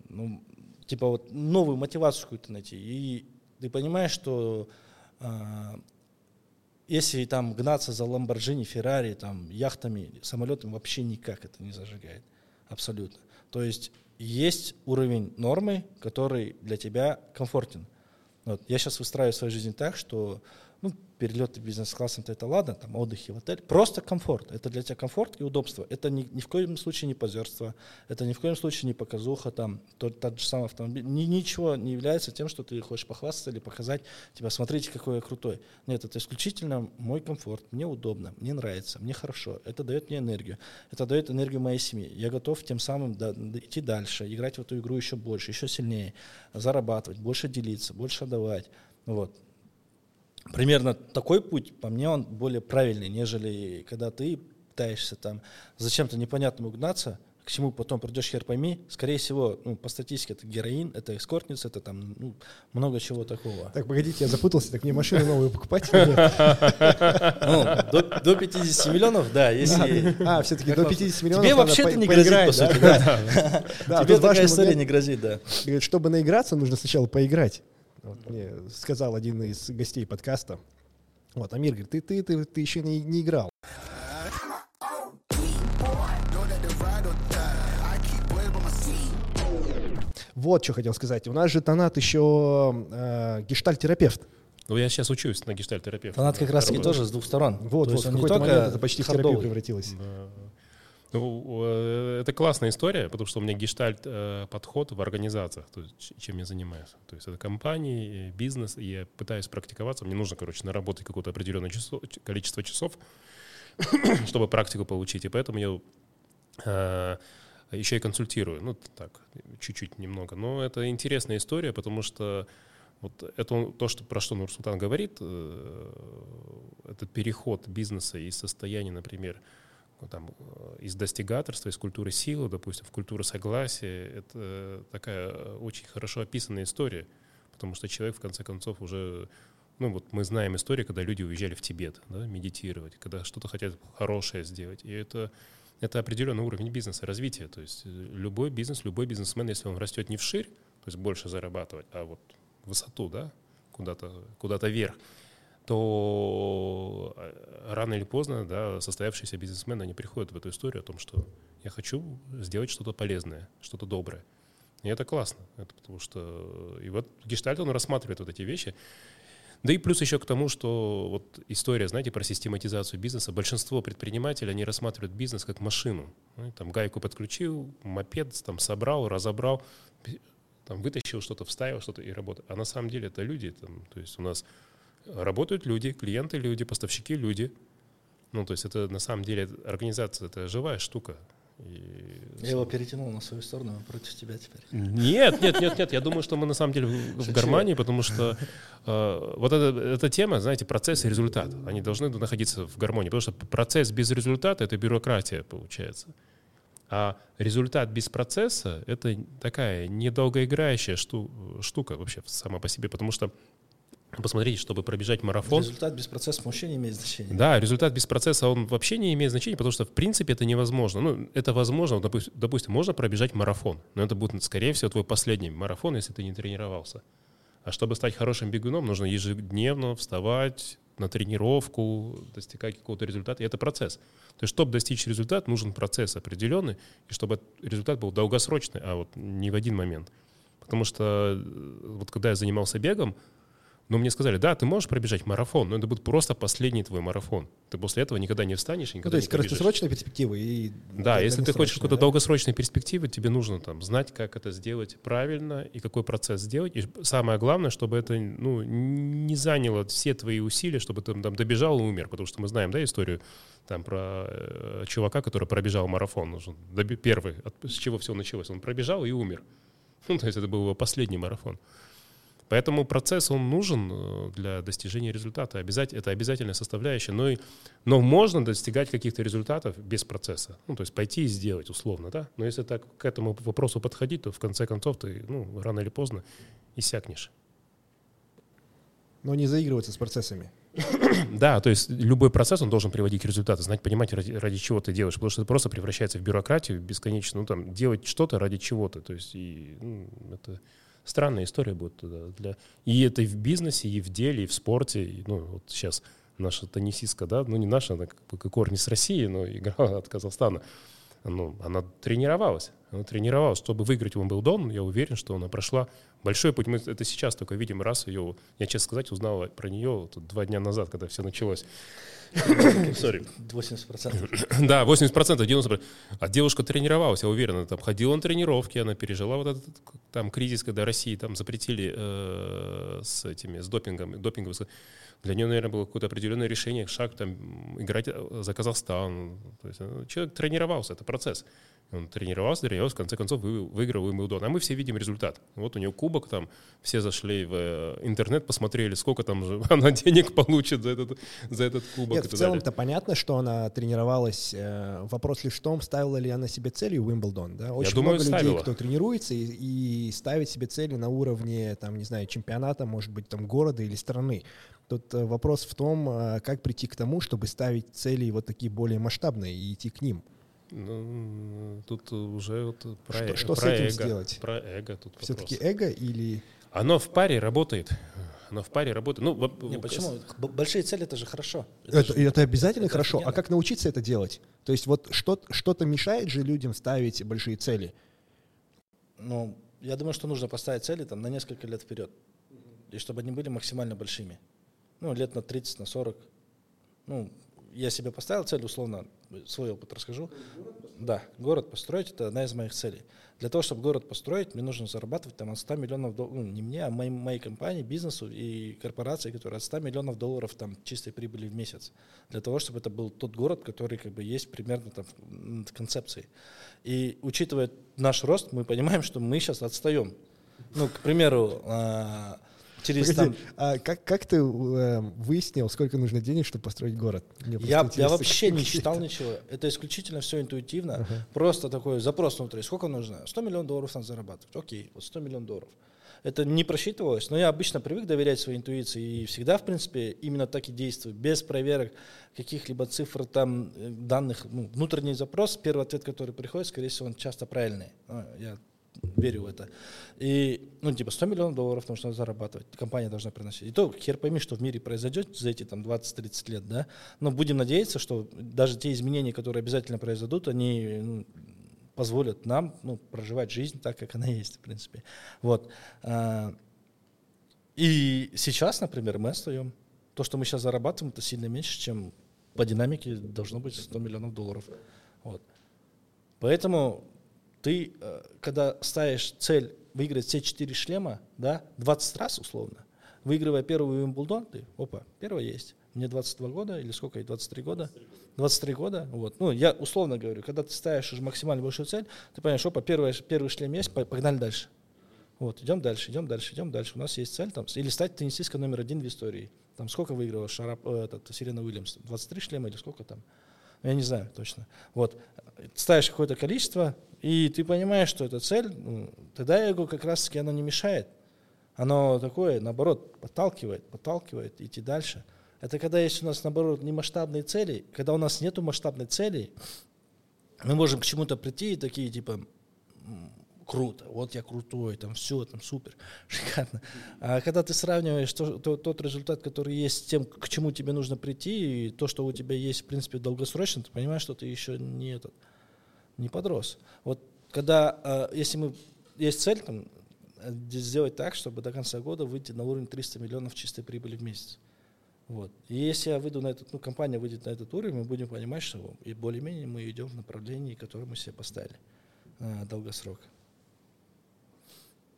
[SPEAKER 3] Ну, типа вот новую мотивацию какую-то найти. И ты понимаешь, что а, если там гнаться за Ламборджини, Феррари, там, яхтами, самолетами, вообще никак это не зажигает. Абсолютно. То есть есть уровень нормы, который для тебя комфортен. Вот. Я сейчас выстраиваю свою жизнь так, что перелеты бизнес-классом, это ладно, там отдыхи в отель, просто комфорт. Это для тебя комфорт и удобство. Это ни, ни в коем случае не позерство, это ни в коем случае не показуха, там, тот, тот же самый автомобиль. Ни, ничего не является тем, что ты хочешь похвастаться или показать, типа, смотрите, какой я крутой. Нет, это исключительно мой комфорт, мне удобно, мне нравится, мне хорошо, это дает мне энергию, это дает энергию моей семье. Я готов тем самым да- идти дальше, играть в эту игру еще больше, еще сильнее, зарабатывать, больше делиться, больше отдавать. Вот примерно такой путь, по мне, он более правильный, нежели когда ты пытаешься там зачем-то непонятному гнаться, к чему потом придешь, хер пойми, скорее всего, ну, по статистике, это героин, это эскортница, это там ну, много чего такого.
[SPEAKER 1] Так, погодите, я запутался, так мне машину новую покупать? <laughs>
[SPEAKER 3] Ну, до, до 50 миллионов, да, если...
[SPEAKER 1] А, все-таки
[SPEAKER 3] Как
[SPEAKER 1] до
[SPEAKER 3] вам
[SPEAKER 1] 50 миллионов
[SPEAKER 3] Тебе вообще-то не грозит, по сути,
[SPEAKER 1] да? <laughs>
[SPEAKER 3] Тебе такая история не грозит, да.
[SPEAKER 1] Чтобы наиграться, нужно сначала поиграть. Вот мне сказал один из гостей подкаста. Вот, Амир говорит, ты, ты, ты, ты еще не, не играл. Вот что хотел сказать. У нас же Тонат еще э, гештальтерапевт.
[SPEAKER 2] Ну, я сейчас учусь на гештальтерапевте.
[SPEAKER 3] Фанат как раз
[SPEAKER 2] Работаю.
[SPEAKER 3] тоже с двух сторон.
[SPEAKER 1] Вот,
[SPEAKER 3] То
[SPEAKER 1] вот
[SPEAKER 3] есть
[SPEAKER 1] в какой-то
[SPEAKER 3] только
[SPEAKER 1] момент это почти в терапию
[SPEAKER 3] хардовый.
[SPEAKER 1] превратилось.
[SPEAKER 2] Да. Ну, э, это классная история, потому что у меня гештальт э, подход в организациях, то есть чем я занимаюсь. То есть это компании, бизнес, и я пытаюсь практиковаться. Мне нужно, короче, наработать какое-то определенное часо- ч- количество часов, <coughs> чтобы практику получить. И поэтому я э, еще и консультирую. Ну, так, чуть-чуть немного. Но это интересная история, потому что вот это то, что, про что Нурсултан говорит, этот переход бизнеса из состояния, например, там, э, из достигаторства, из культуры силы, допустим, в культуру согласия, это такая э, очень хорошо описанная история, потому что человек, в конце концов, уже, ну вот мы знаем историю, когда люди уезжали в Тибет, да, медитировать, когда что-то хотят хорошее сделать, и это это определенный уровень бизнеса, развития. То есть э, любой бизнес, любой бизнесмен, если он растет не вширь, то есть больше зарабатывать, а вот высоту, да, куда-то куда вверх, то э, рано или поздно да, состоявшиеся бизнесмены, они приходят в эту историю о том, что я хочу сделать что-то полезное, что-то доброе. И это классно, это потому что и вот гештальт, он рассматривает вот эти вещи. Да и плюс еще к тому, что вот история, знаете, про систематизацию бизнеса. Большинство предпринимателей, они рассматривают бизнес как машину. Ну, Там гайку подключил, мопед там собрал, разобрал, там вытащил что-то, вставил что-то и работает. А на самом деле это люди. Там, то есть у нас работают люди, клиенты люди, поставщики люди. Ну, то есть это на самом деле организация, это живая штука. И
[SPEAKER 3] Я его перетянул на свою сторону, против тебя теперь.
[SPEAKER 2] Нет, нет, нет, нет. Я думаю, что мы на самом деле в, в гармонии, потому что э, вот эта, эта тема, знаете, процесс и результат, они должны находиться в гармонии, потому что процесс без результата — это бюрократия, получается. А результат без процесса — это такая недолгоиграющая шту, штука вообще сама по себе, потому что Посмотрите, чтобы пробежать марафон.
[SPEAKER 3] Результат без процесса вообще не имеет значения.
[SPEAKER 2] Да, результат без процесса, он вообще не имеет значения, потому что, в принципе, это невозможно. Ну, это возможно, допустим, допустим, можно пробежать марафон, но это будет, скорее всего, твой последний марафон, если ты не тренировался. А чтобы стать хорошим бегуном, нужно ежедневно вставать на тренировку, достигать какого-то результата, и это процесс. То есть, чтобы достичь результата, нужен процесс определенный, и чтобы результат был долгосрочный, а вот не в один момент. Потому что э, вот когда я занимался бегом, но мне сказали, да, ты можешь пробежать марафон, но это будет просто последний твой марафон. Ты после этого никогда не встанешь, никогда
[SPEAKER 1] ну, то есть
[SPEAKER 2] не побежишь.
[SPEAKER 1] краткосрочные перспективы и
[SPEAKER 2] Да, если ты хочешь какой-то
[SPEAKER 1] да?
[SPEAKER 2] долгосрочной перспективы, тебе нужно там знать, как это сделать правильно и какой процесс сделать. И самое главное, чтобы это ну, не заняло все твои усилия, чтобы ты там добежал и умер. Потому что мы знаем, да, историю там про э, чувака, который пробежал марафон. Он Первый, от- с чего все началось. Он пробежал и умер. <laughs> Ну, то есть это был его последний марафон. Поэтому процесс, он нужен э, для достижения результата. Обязать, это обязательная составляющая. Но, и, но можно достигать каких-то результатов без процесса. Ну, то есть пойти и сделать, условно, да? Но если так к этому вопросу подходить, то в конце концов ты, ну, рано или поздно иссякнешь.
[SPEAKER 1] Но не заигрываться с процессами. <coughs>
[SPEAKER 2] Да, то есть любой процесс, он должен приводить к результату, знать, понимать, ради, ради чего ты делаешь, потому что это просто превращается в бюрократию бесконечно, ну, там, делать что-то ради чего-то, то есть и, ну, это странная история будет для... И это и в бизнесе, и в деле, и в спорте, и, ну, вот сейчас наша теннисистка, да, ну, не наша, она как бы корни с России, но играла от Казахстана, ну, она тренировалась, она тренировалась, чтобы выиграть Уимблдон, я уверен, что она прошла большой путь. Мы это сейчас только видим раз ее, я, честно сказать, узнал про нее вот два дня назад, когда все началось. <coughs> Сори.
[SPEAKER 3] 80%. <coughs>
[SPEAKER 2] Да, 80%, 90%. А девушка тренировалась, я уверен, она там ходила на тренировки, она пережила вот этот там кризис, когда России там запретили э, с этими, с допингом, допингом. Для нее, наверное, было какое-то определенное решение, шаг там играть за Казахстан. То есть, э, человек тренировался, это процесс. Он тренировался, тренировался, в конце концов вы- выиграл Уимблдон. А мы все видим результат. Вот у него кубок там, все зашли в э, интернет, посмотрели, сколько там же <laughs> она денег получит за этот, за этот кубок.
[SPEAKER 1] Нет, в целом-то понятно, что она тренировалась. Э, Вопрос лишь в том, ставила ли она себе целью Уимблдон. Да? Очень
[SPEAKER 2] думаю,
[SPEAKER 1] много людей,
[SPEAKER 2] ставила.
[SPEAKER 1] кто тренируется и, и ставит себе цели на уровне, там, не знаю, чемпионата, может быть, там, города или страны. Тут э, вопрос в том, как прийти к тому, чтобы ставить цели вот такие более масштабные и идти к ним.
[SPEAKER 2] Ну, тут уже вот про,
[SPEAKER 1] Что-
[SPEAKER 2] э-
[SPEAKER 1] что с
[SPEAKER 2] про
[SPEAKER 1] этим
[SPEAKER 2] эго.
[SPEAKER 1] сделать?
[SPEAKER 2] Про эго тут
[SPEAKER 1] Все-таки
[SPEAKER 2] вопрос.
[SPEAKER 1] эго или...
[SPEAKER 2] Оно в паре работает. Оно в паре работает. Ну,
[SPEAKER 3] Не, почему? Большие цели это же хорошо.
[SPEAKER 1] Это,
[SPEAKER 3] же-
[SPEAKER 1] это обязательно
[SPEAKER 3] это
[SPEAKER 1] хорошо. А
[SPEAKER 3] офигенно.
[SPEAKER 1] как научиться это делать? То есть вот что, что-то мешает же людям ставить большие цели.
[SPEAKER 3] Ну, я думаю, что нужно поставить цели там на несколько лет вперед. И чтобы они были максимально большими. Ну, лет на 30, на 40. Ну, я себе поставил цель, условно, свой опыт расскажу. Да, город построить – это одна из моих целей. Для того, чтобы город построить, мне нужно зарабатывать там от 100 миллионов долларов, ну, не мне, а моей, моей компании, бизнесу и корпорации, которые от 100 миллионов долларов там чистой прибыли в месяц. Для того, чтобы это был тот город, который как бы есть примерно там в концепции. И учитывая наш рост, мы понимаем, что мы сейчас отстаем. Ну, к примеру, через там,
[SPEAKER 1] Погоди, а как, как ты э, выяснил, сколько нужно денег, чтобы построить город? Мне
[SPEAKER 3] Я, я вообще не
[SPEAKER 1] ты
[SPEAKER 3] читал
[SPEAKER 1] это-
[SPEAKER 3] ничего. Это исключительно все интуитивно. Просто такой запрос внутри. Сколько нужно? 100 миллионов долларов надо зарабатывать. Окей, вот 100 миллионов долларов. Это не просчитывалось, но я обычно привык доверять своей интуиции и всегда, в принципе, именно так и действую, без проверок каких-либо цифр, там, э, данных. Ну, внутренний запрос, первый ответ, который приходит, скорее всего, он часто правильный. А, Я верю в это. И, ну, типа, 100 миллионов долларов нужно зарабатывать, компания должна приносить. И то, хер пойми, что в мире произойдет за эти там 20-30 лет, да, но будем надеяться, что даже те изменения, которые обязательно произойдут, они ну, позволят нам ну, проживать жизнь так, как она есть, в принципе. Вот. А, И сейчас, например, мы отстаем. То, что мы сейчас зарабатываем, это сильно меньше, чем по динамике должно быть 100 миллионов долларов. Вот. Поэтому ты, э, когда ставишь цель выиграть все четыре шлема, да, 20 раз условно, выигрывая первый Уимблдон, ты, опа, первый есть. Мне 22 года, или сколько, и 23 года? 23 года, вот. Ну, я условно говорю, когда ты ставишь уже максимально большую цель, ты понимаешь, опа, первый, первый шлем есть, погнали дальше. Вот, идем дальше, идем дальше, идем дальше. У нас есть цель там, или стать теннисисткой номер один в истории. Там сколько выиграла Шарап, э, этот, Сирена Уильямс? 23 шлема или сколько там? Я не знаю точно. Вот. Ставишь какое-то количество, и ты понимаешь, что это цель, ну, тогда эго как раз-таки оно не мешает. Оно такое, наоборот, подталкивает, подталкивает идти дальше. Это когда есть у нас, наоборот, не масштабные цели. Когда у нас нет масштабной цели, мы можем к чему-то прийти и такие, типа, круто, вот я крутой, там все, там супер, <laughs> шикарно. А когда ты сравниваешь то, то, тот результат, который есть с тем, к чему тебе нужно прийти, и то, что у тебя есть, в принципе, долгосрочно, ты понимаешь, что ты еще не этот, не подрос. Вот когда, а, если мы, есть цель, там, сделать так, чтобы до конца года выйти на уровень 300 миллионов чистой прибыли в месяц. Вот. И если я выйду на этот, ну, компания выйдет на этот уровень, мы будем понимать, что и более-менее мы идем в направлении, которое мы себе поставили на долгосрок.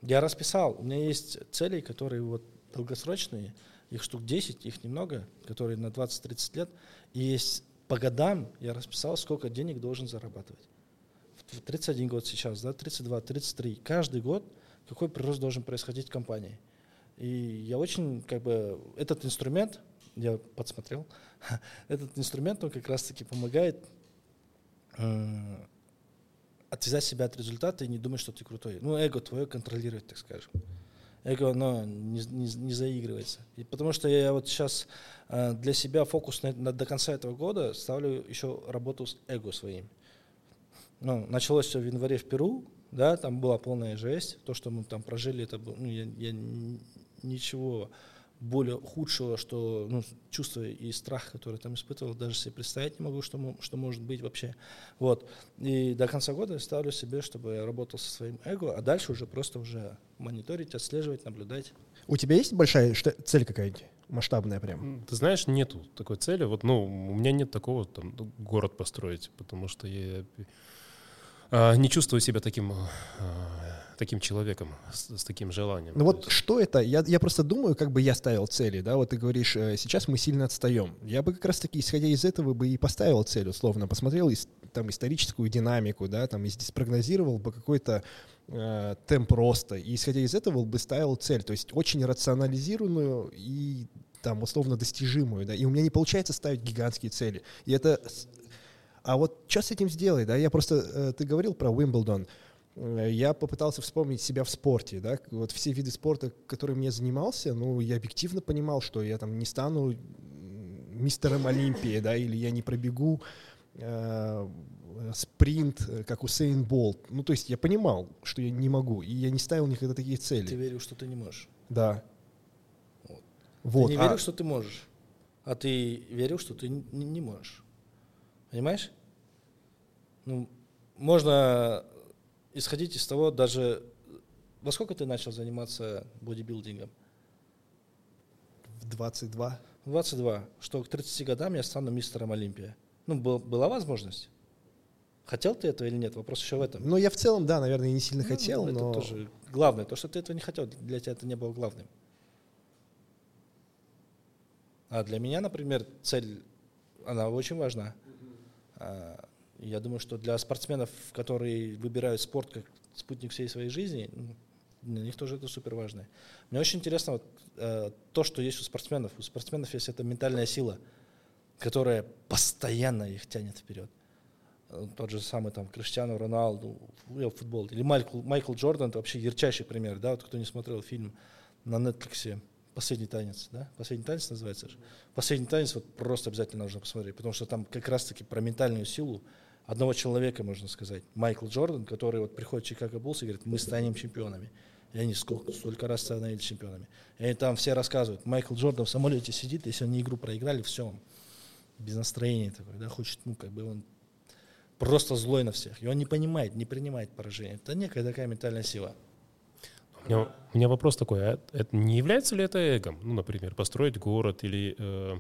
[SPEAKER 3] Я расписал, у меня есть цели, которые вот долгосрочные, их штук 10, их немного, которые на 20-30 лет. И есть по годам я расписал, сколько денег должен зарабатывать. В 31 год сейчас, да, 32, 33. Каждый год какой прирост должен происходить в компании. И я очень, как бы, этот инструмент, я подсмотрел, <laughs> этот инструмент, он как раз-таки помогает э, отвязать себя от результата и не думать, что ты крутой. Ну, эго твое контролировать, так скажем. Эго, оно не, не, не заигрывается. И потому что я вот сейчас э, для себя фокус на, на, до конца этого года ставлю еще работу с эго своим. Ну, началось все в январе в Перу, да, там была полная жесть. То, что мы там прожили, это было, ну, я, я ничего более худшего, что ну, чувство и страх, который там испытывал, даже себе представить не могу, что, что может быть вообще. Вот. И до конца года я ставлю себе, чтобы я работал со своим эго, а дальше уже просто уже мониторить, отслеживать, наблюдать.
[SPEAKER 1] У тебя есть большая цель какая-нибудь? масштабная прям?
[SPEAKER 2] Ты знаешь, нету такой цели. Вот, ну, у меня нет такого там город построить, потому что я не чувствую себя таким а, таким человеком, с, с таким желанием.
[SPEAKER 1] Ну вот что это? Я, я просто думаю, как бы я ставил цели, да, вот ты говоришь, э, сейчас мы сильно отстаем. Я бы как раз-таки, исходя из этого, бы и поставил цель, условно, посмотрел ис, там историческую динамику, да, там, и здесь прогнозировал бы какой-то э, темп роста, и исходя из этого бы ставил цель, то есть очень рационализированную и там условно достижимую, да, и у меня не получается ставить гигантские цели. И это а вот что с этим сделать, да? Я просто, э, ты говорил про Уимблдон. Э, я попытался вспомнить себя в спорте, да, вот все виды спорта, которыми я занимался, ну, я объективно понимал, что я там не стану мистером Олимпии, да, или я не пробегу э, спринт, э, как у Сейн Болт. Ну, то есть я понимал, что я не могу, и я не ставил никогда такие цели.
[SPEAKER 3] Ты верил, что ты не можешь.
[SPEAKER 1] Да.
[SPEAKER 3] Вот. вот. Ты не а... верил, что ты можешь, а ты верил, что ты не можешь. Понимаешь? Ну, можно исходить из того, даже во сколько ты начал заниматься бодибилдингом?
[SPEAKER 1] В 22.
[SPEAKER 3] В 22. Что к 30 годам я стану мистером Олимпия. Ну, был, была возможность. Хотел ты этого или нет? Вопрос еще в этом.
[SPEAKER 1] Ну, я в целом, да, наверное, не сильно ну, хотел,
[SPEAKER 3] это
[SPEAKER 1] но...
[SPEAKER 3] тоже главное. То, что ты этого не хотел, для тебя это не было главным. А для меня, например, цель, она очень важна. Uh-huh. Я думаю, что для спортсменов, которые выбирают спорт как спутник всей своей жизни, для них тоже это супер важно. Мне очень интересно вот, э, то, что есть у спортсменов. У спортсменов есть эта ментальная сила, которая постоянно их тянет вперед. Э, тот же самый там Криштиану Роналду, футбол. Или Майкл, Майкл Джордан, это вообще ярчайший пример. Да? Вот кто не смотрел фильм на Netflix «Последний танец», да? «Последний танец» называется же. «Последний танец» вот просто обязательно нужно посмотреть, потому что там как раз-таки про ментальную силу, одного человека, можно сказать, Майкл Джордан, который вот приходит в Чикаго Буллс и говорит, мы станем чемпионами. И они сколько, столько раз становились чемпионами. И они там все рассказывают, Майкл Джордан в самолете сидит, если они игру проиграли, все, он без настроения такой, да, хочет, ну, как бы он просто злой на всех. И он не понимает, не принимает поражение. Это некая такая ментальная сила.
[SPEAKER 2] У меня, у меня вопрос такой, а это, не является ли это эгом? Ну, например, построить город или э,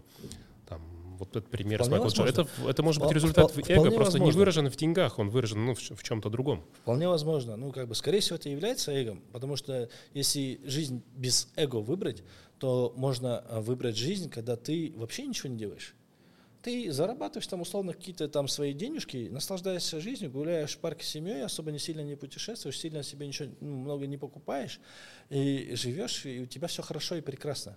[SPEAKER 2] там, вот этот пример вполне с Майклом Джорданом. Это, это может быть результат Впол, эго, просто возможно. не выражен в деньгах, он выражен ну, в, в чем-то другом.
[SPEAKER 3] Вполне возможно. Ну, как бы, скорее всего, это является эго, потому что если жизнь без эго выбрать, что можно а, выбрать жизнь, когда ты вообще ничего не делаешь. Ты зарабатываешь там условно какие-то там свои денежки, наслаждаешься жизнью, гуляешь в парке с семьей, особо не сильно не путешествуешь, сильно себе ничего ну, много не покупаешь, и живешь, и у тебя все хорошо и прекрасно.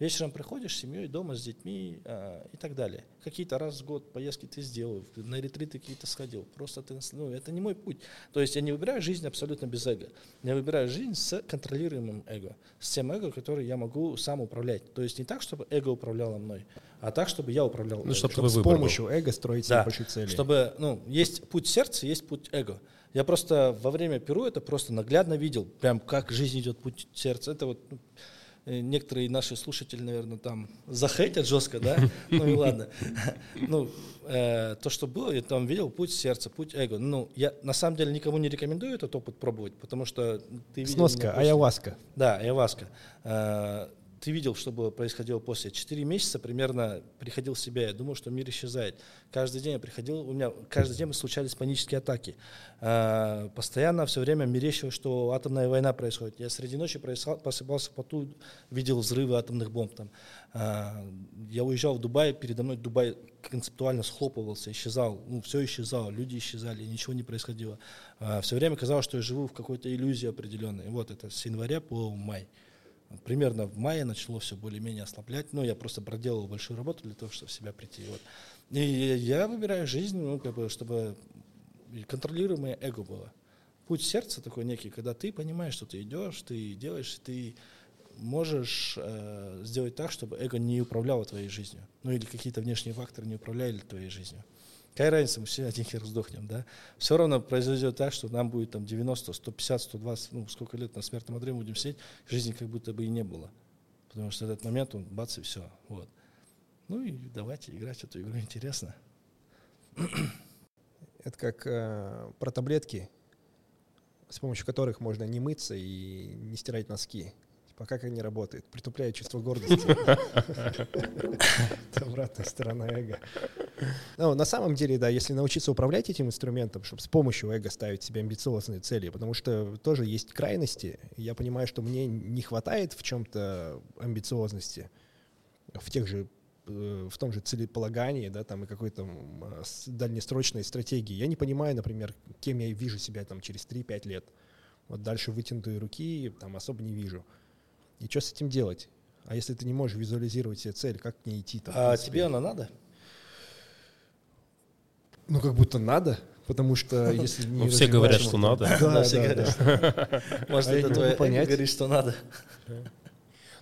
[SPEAKER 3] Вечером приходишь с семьей, дома, с детьми э, и так далее. Какие-то раз в год поездки ты сделал, на ретриты какие-то сходил. Просто ты, ну, это не мой путь. То есть я не выбираю жизнь абсолютно без эго. Я выбираю жизнь с контролируемым эго. С тем эго, который я могу сам управлять. То есть не так, чтобы эго управляло мной, а так, чтобы я управлял.
[SPEAKER 1] Ну, чтобы, чтобы с помощью был. эго строить да, большие цели.
[SPEAKER 3] Чтобы, ну, есть путь сердца, есть путь эго. Я просто во время Перу это просто наглядно видел, прям как жизнь идет путь сердца. Это вот ну, некоторые наши слушатели, наверное, там захейтят жестко, да? <laughs> Ну и ладно. Ну, э, то, что было, я там видел путь сердца, путь эго. Ну, я на самом деле никому не рекомендую этот опыт пробовать, потому что ты видел...
[SPEAKER 1] Сноска, айаваска.
[SPEAKER 3] Да, айаваска. Э, ты видел, что было, происходило после. Четыре месяца примерно приходил в себя, я думал, что мир исчезает. Каждый день я приходил, у меня каждый день случались панические атаки. А, постоянно все время мерещилось, что атомная война происходит. Я среди ночи просыпался поту, видел взрывы атомных бомб. Там. А, я уезжал в Дубай, передо мной Дубай концептуально схлопывался, исчезал. Ну, все исчезало, люди исчезали, ничего не происходило. А, все время казалось, что я живу в какой-то иллюзии определенной. Вот это с января по май. Примерно в мае начало все более-менее ослаблять. Ну, я просто проделал большую работу для того, чтобы в себя прийти. Вот. И я выбираю жизнь, ну, как бы, чтобы контролируемое эго было. Путь сердца такой некий, когда ты понимаешь, что ты идешь, ты делаешь, ты можешь э, сделать так, чтобы эго не управляло твоей жизнью. Ну или какие-то внешние факторы не управляли твоей жизнью. Какая разница, мы все один хер сдохнем, да? Все равно произойдет так, что нам будет там 90, 150, 120, ну, сколько лет на смертном одре будем сидеть, жизни как будто бы и не было. Потому что в этот момент он бац и все. Вот. Ну и давайте играть в эту игру, интересно. <clears throat>
[SPEAKER 1] Это как э, про таблетки, с помощью которых можно не мыться и не стирать носки. А как они работают? Притупляют чувство гордости. <laughs> Это обратная сторона эго. Ну, на самом деле, да, если научиться управлять этим инструментом, чтобы с помощью эго ставить себе амбициозные цели, потому что тоже есть крайности. Я понимаю, что мне не хватает в чем-то амбициозности, в тех же э, в том же целеполагании, да, там и какой-то дальнесрочной стратегии. Я не понимаю, например, кем я вижу себя там через 3-5 лет. Вот дальше вытянутые руки там особо не вижу. И что с этим делать? А если ты не можешь визуализировать себе цель, как к ней идти? Там,
[SPEAKER 3] а тебе она надо?
[SPEAKER 1] Ну, как будто надо, потому что <laughs> если не
[SPEAKER 2] ну, Все говорят, что надо.
[SPEAKER 3] Да, все говорят. Может, а это твое понять. говорит, что надо.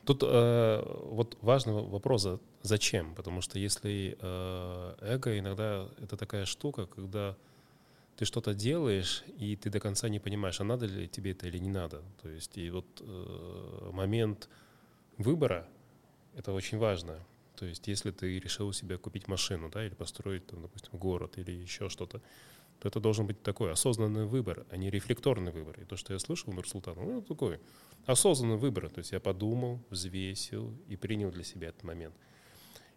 [SPEAKER 2] Тут э, вот важный вопрос, зачем? Потому что если э, эго иногда это такая штука, когда ты что-то делаешь, и ты до конца не понимаешь, а надо ли тебе это или не надо. То есть и вот э, момент выбора — это очень важно. То есть если ты решил себе купить машину, да, или построить, там, допустим, город или еще что-то, то это должен быть такой осознанный выбор, а не рефлекторный выбор. И то, что я слышал у Нурсултана, ну, такой осознанный выбор. То есть я подумал, взвесил и принял для себя этот момент.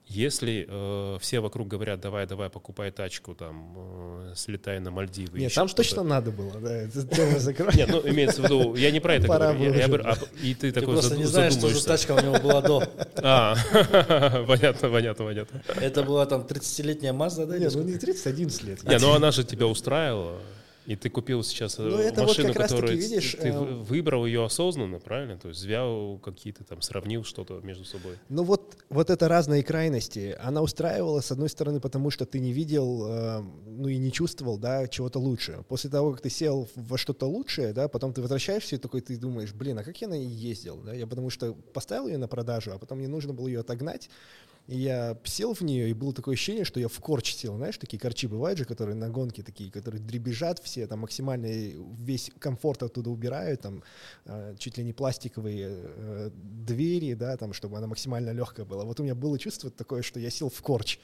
[SPEAKER 2] Если э, все вокруг говорят, давай, давай, покупай тачку, там, э, слетай на Мальдивы.
[SPEAKER 1] Нет, там точно надо было, да, это <laughs> тему
[SPEAKER 2] закрыть. Нет, ну, имеется в виду, я не про это Пора говорю. Я, я говорю а, и ты, ты такой
[SPEAKER 3] просто не знаешь, что за тачка у него была до. <laughs>
[SPEAKER 2] А, <laughs> понятно, понятно, понятно.
[SPEAKER 3] Это была там 30-летняя Mazda, да?
[SPEAKER 1] Нет, ну не 30, 11 лет.
[SPEAKER 2] Не, ну она же тебя устраивала. И ты купил сейчас э, ну, это машину, вот которую таки, видишь, ты э... выбрал ее осознанно, правильно? То есть взял какие-то там, сравнил что-то между собой.
[SPEAKER 1] Ну вот, вот это разные крайности. Она устраивала, с одной стороны, потому что ты не видел, э, ну и не чувствовал, да, чего-то лучше. После того, как ты сел во что-то лучшее, да, потом ты возвращаешься и такой, ты думаешь, блин, а как я на ней ездил, да? Я потому что поставил ее на продажу, а потом мне нужно было ее отогнать, и я сел в нее, и было такое ощущение, что я в корч сел. Знаешь, такие корчи бывают же, которые на гонке такие, которые дребезжат все, там максимально весь комфорт оттуда убирают, там э, чуть ли не пластиковые э, двери, да, там, чтобы она максимально легкая была. Вот у меня было чувство такое, что я сел в корч.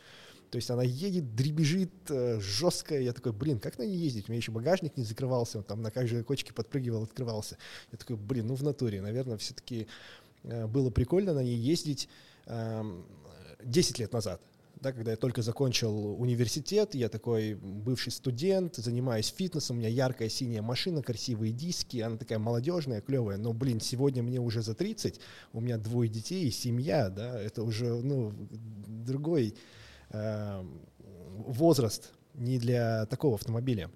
[SPEAKER 1] То есть она едет, дребежит, э, жесткая. Я такой, блин, как на ней ездить? У меня еще багажник не закрывался, он там на каждой кочке подпрыгивал, открывался. Я такой, блин, ну в натуре, наверное, все-таки э, было прикольно на ней ездить. 10 лет назад. да, когда я только закончил университет, я такой бывший студент, занимаюсь фитнесом, у меня яркая синяя машина, красивые диски, она такая молодежная, клевая, но, блин, сегодня мне уже за 30, у меня двое детей, семья, да, это уже, ну, другой э, возраст не для такого автомобиля.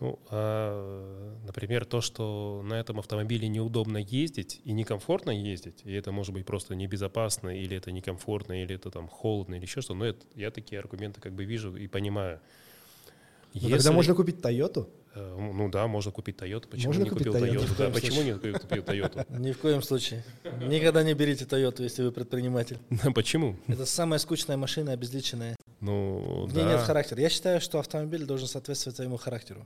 [SPEAKER 2] Ну, а, например, то, что на этом автомобиле неудобно ездить и некомфортно ездить, и это может быть просто небезопасно, или это некомфортно, или это там холодно, или еще что, но это, я такие аргументы как бы вижу и понимаю.
[SPEAKER 1] Ну, Если... Тогда можно купить Тойоту?
[SPEAKER 2] Э, ну да, можно купить Toyota. Почему
[SPEAKER 1] можно
[SPEAKER 2] не купил
[SPEAKER 1] Toyota?
[SPEAKER 2] Toyota? Да, почему не купил Toyota? <laughs>
[SPEAKER 3] Ни в коем случае. Никогда не берите Toyota, если вы предприниматель. <laughs>
[SPEAKER 2] Почему?
[SPEAKER 3] Это самая скучная машина, обезличенная.
[SPEAKER 2] Ну,
[SPEAKER 3] В
[SPEAKER 2] да.
[SPEAKER 3] ней нет характера. Я считаю, что автомобиль должен соответствовать своему характеру.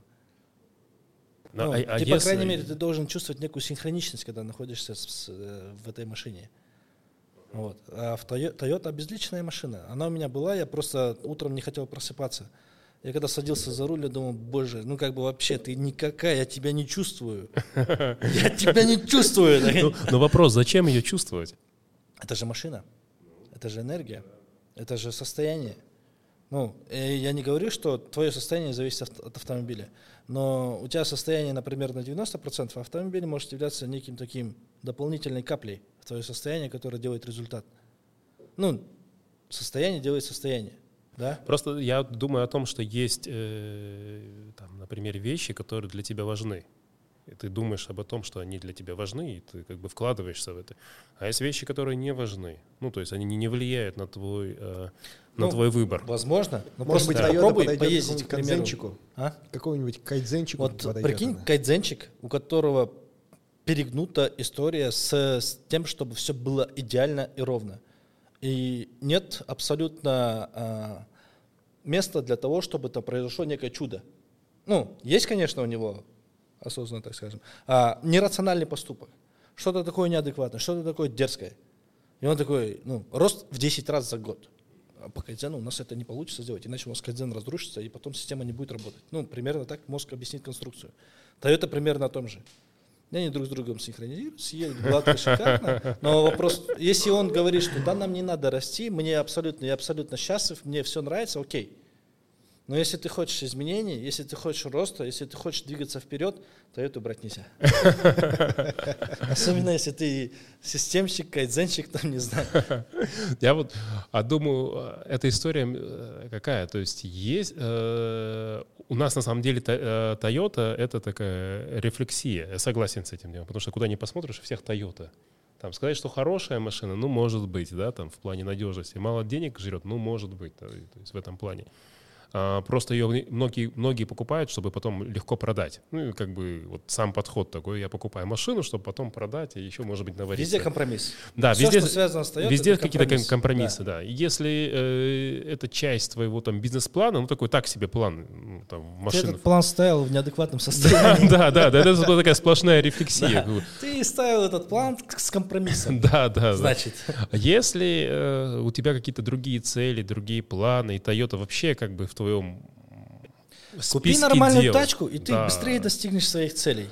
[SPEAKER 2] Но,
[SPEAKER 3] Ну,
[SPEAKER 2] а- а
[SPEAKER 3] ты, по
[SPEAKER 2] если-
[SPEAKER 3] крайней мере, ты должен чувствовать некую синхроничность, когда находишься с- с, э, в этой машине. Вот. А в Тойо- Toyota обезличенная машина. Она у меня была, я просто утром не хотел просыпаться. Я когда садился за руль, я думал, боже, ну как бы вообще ты никакая, я тебя не чувствую. <laughs> Я тебя не чувствую.
[SPEAKER 2] Ну, <laughs> но вопрос, зачем ее чувствовать?
[SPEAKER 3] Это же машина, это же энергия, это же состояние. Ну, э, я не говорю, что твое состояние зависит от, от автомобиля, но у тебя состояние, например, на 90%, а автомобиль может являться неким таким дополнительной каплей в твое состояние, которое делает результат. Ну, состояние делает состояние, да?
[SPEAKER 2] Просто я думаю о том, что есть, э, там, например, вещи, которые для тебя важны. И ты думаешь об том, что они для тебя важны, и ты как бы вкладываешься в это. А есть вещи, которые не важны. Ну, то есть они не- не влияют на твой, э, на
[SPEAKER 3] Ну,
[SPEAKER 2] твой выбор.
[SPEAKER 3] Возможно. Но
[SPEAKER 1] Может быть, Toyota
[SPEAKER 3] попробуй поездить,
[SPEAKER 1] к кайдзенчику?
[SPEAKER 3] А?
[SPEAKER 1] Какому-нибудь кайдзенчику
[SPEAKER 3] Вот
[SPEAKER 1] подойдет
[SPEAKER 3] прикинь,
[SPEAKER 1] она.
[SPEAKER 3] кайдзенчик, у которого перегнута история с, с тем, чтобы все было идеально и ровно. И нет абсолютно места для того, чтобы там произошло некое чудо. Ну, есть, конечно, у него, осознанно так скажем, а, нерациональный поступок. Что-то такое неадекватное, что-то такое дерзкое. И он такой, ну, рост в 10 раз за год. А по кайдзену у нас это не получится сделать, иначе у нас кайдзен разрушится, и потом система не будет работать. Ну, примерно так мозг объяснит конструкцию. Toyota примерно о том же. Они друг с другом синхронизируются, едут гладко, шикарно. Но вопрос, если он говорит, что да, нам не надо расти, мне абсолютно, я абсолютно счастлив, мне все нравится, окей. Но если ты хочешь изменений, если ты хочешь роста, если ты хочешь двигаться вперед, то эту брать нельзя. <laughs> Особенно если ты системщик, кайдзенщик, там, не знаю. <laughs>
[SPEAKER 2] Я вот а думаю, э, эта история э, какая? То есть есть э, у нас на самом деле Toyota это такая рефлексия. Я согласен с этим потому что куда ни посмотришь, у всех Toyota. Там сказать, что хорошая машина, ну может быть, да, там в плане надежности. Мало денег жрет, ну может быть, да, то есть в этом плане. А, Просто ее многие, многие покупают, чтобы потом легко продать. Ну, и как бы вот сам подход такой. Я покупаю машину, чтобы потом продать, и еще, может быть, наварить.
[SPEAKER 3] Везде компромисс.
[SPEAKER 2] Да,
[SPEAKER 3] Всё,
[SPEAKER 2] везде,
[SPEAKER 3] что связано с Toyota,
[SPEAKER 2] везде какие-то ком-
[SPEAKER 3] компромисс.
[SPEAKER 2] компромиссы, да. И Если э, это часть твоего там бизнес-плана, ну такой так себе план ну, там, в
[SPEAKER 3] Ты этот план ставил в неадекватном состоянии. <laughs>
[SPEAKER 2] Да, да, да, это была такая сплошная рефлексия.
[SPEAKER 3] Ты ставил этот план с компромиссом. <laughs>
[SPEAKER 2] Да, да, да.
[SPEAKER 3] Значит,
[SPEAKER 2] Если э, у тебя какие-то другие цели, другие планы, и Toyota вообще как бы в твоем
[SPEAKER 3] купи нормальную
[SPEAKER 2] дел.
[SPEAKER 3] тачку, и ты
[SPEAKER 2] Да.
[SPEAKER 3] быстрее достигнешь своих целей.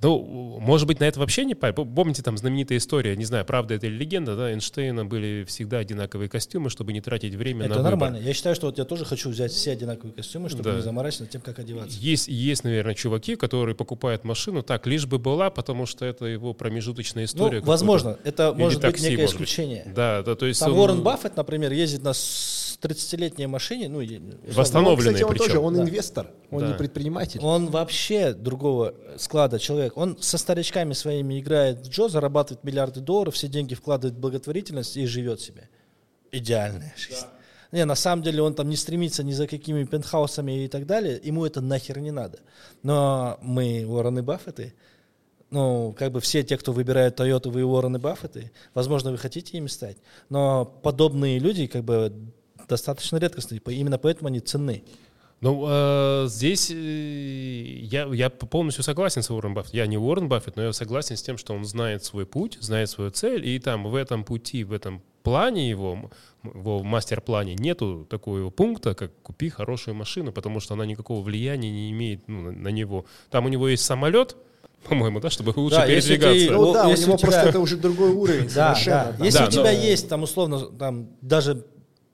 [SPEAKER 2] Ну, может быть, на это вообще не парь. Помните там знаменитая история, не знаю, правда это или легенда, да, Эйнштейна были всегда одинаковые костюмы, чтобы не тратить время на
[SPEAKER 3] Это
[SPEAKER 2] выбор.
[SPEAKER 3] нормально. Я считаю, что вот я тоже хочу взять все одинаковые костюмы, чтобы
[SPEAKER 2] Да.
[SPEAKER 3] не заморачиваться над тем, как одеваться.
[SPEAKER 2] Есть, есть, наверное, чуваки, которые покупают машину так, лишь бы была, потому что это его промежуточная история.
[SPEAKER 3] Ну, возможно, это
[SPEAKER 2] Или
[SPEAKER 3] может быть
[SPEAKER 2] такси,
[SPEAKER 3] некое
[SPEAKER 2] может быть.
[SPEAKER 3] исключение.
[SPEAKER 2] какой-то. Да, да, то есть
[SPEAKER 3] Там
[SPEAKER 2] он
[SPEAKER 3] Уоррен Баффет, например, ездит на с- 30-летней машине, ну, е-
[SPEAKER 2] Восстанов-
[SPEAKER 1] Ну, кстати, он тоже,
[SPEAKER 2] причем.
[SPEAKER 1] он
[SPEAKER 3] Да.
[SPEAKER 1] инвестор, он
[SPEAKER 2] Да.
[SPEAKER 1] не предприниматель.
[SPEAKER 3] Он вообще другого склада человек. Он со старичками своими играет в Джо, зарабатывает миллиарды долларов, все деньги вкладывает в благотворительность и живет себе. Идеальная жизнь. Не, на самом деле он там не стремится ни за какими пентхаусами и так далее, ему это нахер не надо. Но мы Уоррены Баффеты, ну, как бы все те, кто выбирает Toyota, вы Уоррены Баффеты, возможно, вы хотите ими стать, но подобные люди, как бы, достаточно редкостные, именно поэтому они ценны.
[SPEAKER 2] Ну, э, здесь э, я, я полностью согласен с Уоррен Баффет. Я не Уоррен Баффет, но я согласен с тем, что он знает свой путь, знает свою цель, и там в этом пути, в этом плане его, его мастер-плане нету такого пункта, как «купи хорошую машину», потому что она никакого влияния не имеет ну, на, него. Там у него есть самолет, <laughs> по-моему, да, чтобы лучше
[SPEAKER 3] Да, если ты-
[SPEAKER 2] передвигаться.
[SPEAKER 1] Ну
[SPEAKER 3] Вот
[SPEAKER 1] да, у
[SPEAKER 3] если
[SPEAKER 1] него
[SPEAKER 3] у тебя-
[SPEAKER 1] просто это уже другой уровень <laughs>
[SPEAKER 3] Да, да. Если
[SPEAKER 2] Да,
[SPEAKER 3] у тебя
[SPEAKER 2] но-
[SPEAKER 3] есть там условно там даже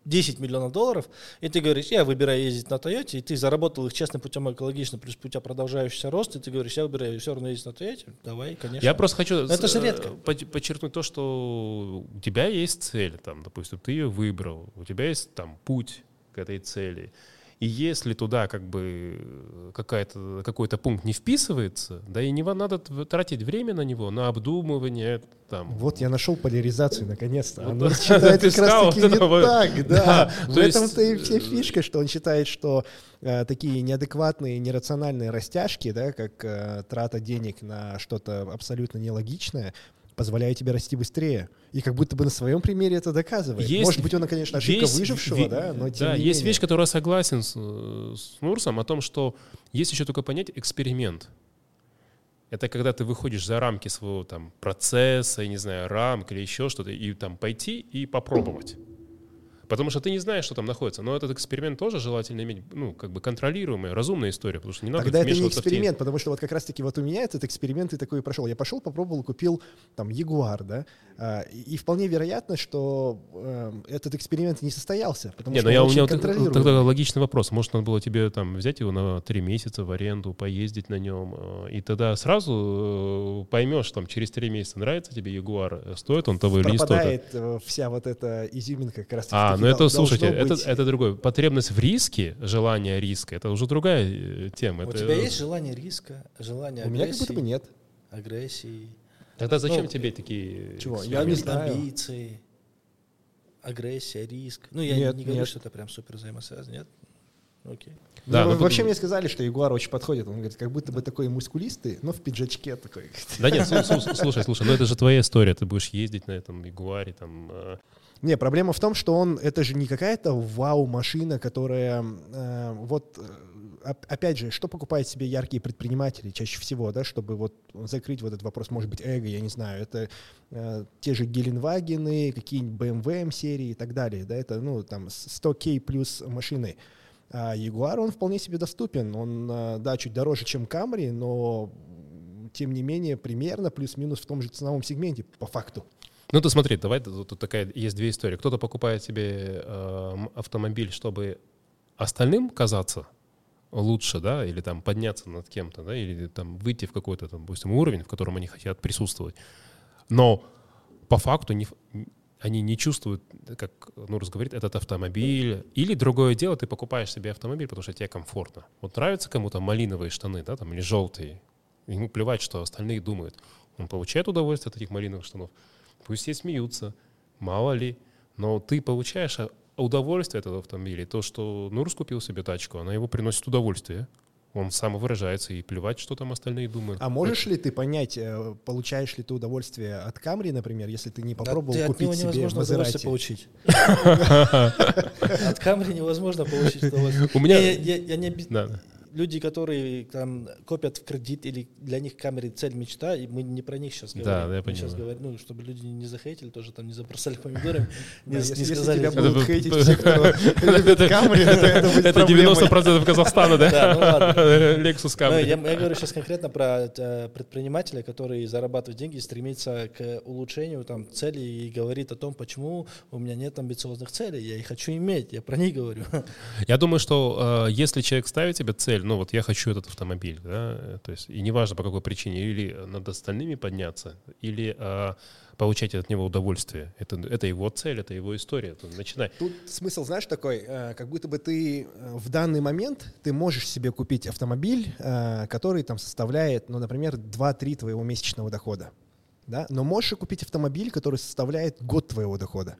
[SPEAKER 3] 10 миллионов долларов, и ты говоришь, я выбираю ездить на Тойоте, и ты заработал их честным путем экологично, плюс у тебя продолжающийся рост, и ты говоришь, я выбираю все равно ездить на Тойоте, давай, конечно.
[SPEAKER 2] Я просто хочу
[SPEAKER 3] Это же
[SPEAKER 2] э,
[SPEAKER 3] редко.
[SPEAKER 2] под- подчеркнуть то, что у тебя есть цель, там, допустим, ты ее выбрал, у тебя есть там путь к этой цели. И если туда как бы какая-то, какой-то пункт не вписывается, да и не надо тратить время на него, на обдумывание, там,
[SPEAKER 1] Вот я нашел поляризацию наконец-то.
[SPEAKER 2] Вот
[SPEAKER 1] Оно
[SPEAKER 2] да.
[SPEAKER 1] считает <laughs> как раз
[SPEAKER 2] сказал,
[SPEAKER 1] таки не
[SPEAKER 2] вот.
[SPEAKER 1] так, да.
[SPEAKER 2] Да,
[SPEAKER 1] В
[SPEAKER 2] то есть-
[SPEAKER 1] этом-то и вся фишка, что он считает, что э, такие неадекватные, нерациональные растяжки, да, как э, трата денег на что-то абсолютно нелогичное, позволяют тебе расти быстрее. И как будто бы на своем примере это доказывает.
[SPEAKER 2] Есть
[SPEAKER 1] Может быть, он, конечно, ошибка
[SPEAKER 2] Есть
[SPEAKER 1] выжившего,
[SPEAKER 2] ве-
[SPEAKER 1] да, но тем
[SPEAKER 2] да, есть
[SPEAKER 1] менее.
[SPEAKER 2] вещь, которая согласен с, с Нурсом о том, что есть еще только понять эксперимент. Это когда ты выходишь за рамки своего там процесса, я не знаю, рамок или еще что-то, и там пойти и попробовать. Потому что ты не знаешь, что там находится. Но этот эксперимент тоже желательно иметь, ну, как бы контролируемая, разумная история, потому что не надо
[SPEAKER 1] Тогда это не эксперимент, потому что вот как раз-таки вот у меня этот эксперимент и такой прошел. Я пошел, попробовал, купил там Ягуар, да, а, и, вполне вероятно, что э, этот эксперимент не состоялся, потому
[SPEAKER 2] Не,
[SPEAKER 1] что
[SPEAKER 2] ну я, у меня тогда логичный вопрос. Может, надо было тебе там взять его на три месяца в аренду, поездить на нем, э, и тогда сразу э, поймешь, там, через три месяца нравится тебе Ягуар, стоит он того или не стоит.
[SPEAKER 1] пропадает вся вот эта изюминка как раз
[SPEAKER 2] А, ну это, слушайте, это, это другое. Потребность в риске, желание риска, это уже другая э, тема.
[SPEAKER 3] У
[SPEAKER 2] Это-
[SPEAKER 3] тебя есть желание риска, желание
[SPEAKER 1] У меня как будто бы
[SPEAKER 3] агрессии,
[SPEAKER 1] нет.
[SPEAKER 3] агрессии,
[SPEAKER 2] Тогда зачем
[SPEAKER 3] ну,
[SPEAKER 2] тебе такие
[SPEAKER 1] чего? Я не знаю.
[SPEAKER 3] амбиции, агрессия, риск. Ну, я
[SPEAKER 1] Нет,
[SPEAKER 3] не говорю,
[SPEAKER 1] нет.
[SPEAKER 3] что это прям супер взаимосвязано, нет? Окей.
[SPEAKER 2] Да,
[SPEAKER 1] Ну,
[SPEAKER 2] ну,
[SPEAKER 1] вообще мне сказали, что Ягуар очень подходит. Он говорит, как будто бы такой мускулистый, но в пиджачке такой.
[SPEAKER 2] Да нет, слу- слу- слушай, слушай, ну это же твоя история, ты будешь ездить на этом Ягуаре, там...
[SPEAKER 1] Не, проблема в том, что он, это же не какая-то вау-машина, которая, э, вот, э, оп- опять же, что покупают себе яркие предприниматели чаще всего, да, чтобы вот закрыть вот этот вопрос, может быть, эго, я не знаю, это э, те же Геленвагены, какие-нибудь BMW М-серии и так далее, да, это, ну, там, с 100К плюс машины. А Ягуар, он вполне себе доступен, он, э, да, чуть дороже, чем Камри, но тем не менее примерно плюс-минус в том же ценовом сегменте, по факту.
[SPEAKER 2] Ну ты смотри, давай тут тут такая есть две истории. Кто-то покупает себе э, автомобиль, чтобы остальным казаться лучше, да, или там подняться над кем-то, да, или там выйти в какой-то, там, допустим, уровень, в котором они хотят присутствовать. Но по факту не, они не чувствуют, как Нурс говорит, этот автомобиль. Или другое дело, ты покупаешь себе автомобиль, потому что тебе комфортно. Вот нравятся кому-то малиновые штаны, да, там, или желтые. Ему плевать, что остальные думают. Он получает удовольствие от этих малиновых штанов. Пусть все смеются, мало ли. Но ты получаешь а, удовольствие от этого автомобиля. То, что Нурс купил себе тачку, она его приносит удовольствие. Он самовыражается, и плевать, что там остальные думают.
[SPEAKER 1] А можешь ли ты понять, э, получаешь ли ты удовольствие от Камри, например, если ты не попробовал
[SPEAKER 3] От- от
[SPEAKER 1] купить
[SPEAKER 3] него
[SPEAKER 1] себе Мазерати?
[SPEAKER 3] получить. <laughs> От Камри невозможно получить удовольствие.
[SPEAKER 2] У меня-
[SPEAKER 3] Я- не
[SPEAKER 2] Да, да.
[SPEAKER 3] Люди, которые там копят в кредит или для них камеры цель мечта, и мы не про них сейчас говорим.
[SPEAKER 2] Да, да, я
[SPEAKER 3] Мы сейчас
[SPEAKER 2] понимаю.
[SPEAKER 3] говорим, ну, чтобы люди не захейтили, тоже там не забросали помидорами, <laughs> не, не
[SPEAKER 1] если
[SPEAKER 3] сказали.
[SPEAKER 1] тебя
[SPEAKER 2] Это
[SPEAKER 1] будут хейтить все, кто любит то <laughs> это будет
[SPEAKER 2] Это
[SPEAKER 1] проблемой.
[SPEAKER 2] 90% Казахстана, да? <laughs>
[SPEAKER 3] Да, ну ладно.
[SPEAKER 2] Lexus
[SPEAKER 3] Ну,
[SPEAKER 2] Camry.
[SPEAKER 3] я, я говорю сейчас конкретно про э, предпринимателя, который зарабатывает деньги, стремится к улучшению там, целей и говорит о том, почему у меня нет амбициозных целей. Я их хочу иметь, я про них говорю.
[SPEAKER 2] Я думаю, что э, если человек ставит себе цель, ну вот я хочу этот автомобиль, да, э, то есть и неважно по какой причине, или над остальными подняться, или э, получать от него удовольствие. Это, это его цель, это его история. То начинай.
[SPEAKER 1] Тут смысл, знаешь, такой, э, как будто бы ты э, в данный момент ты можешь себе купить автомобиль, который там составляет, ну, например, 2-3 твоего месячного дохода. Да? Но можешь купить автомобиль, который составляет год твоего дохода.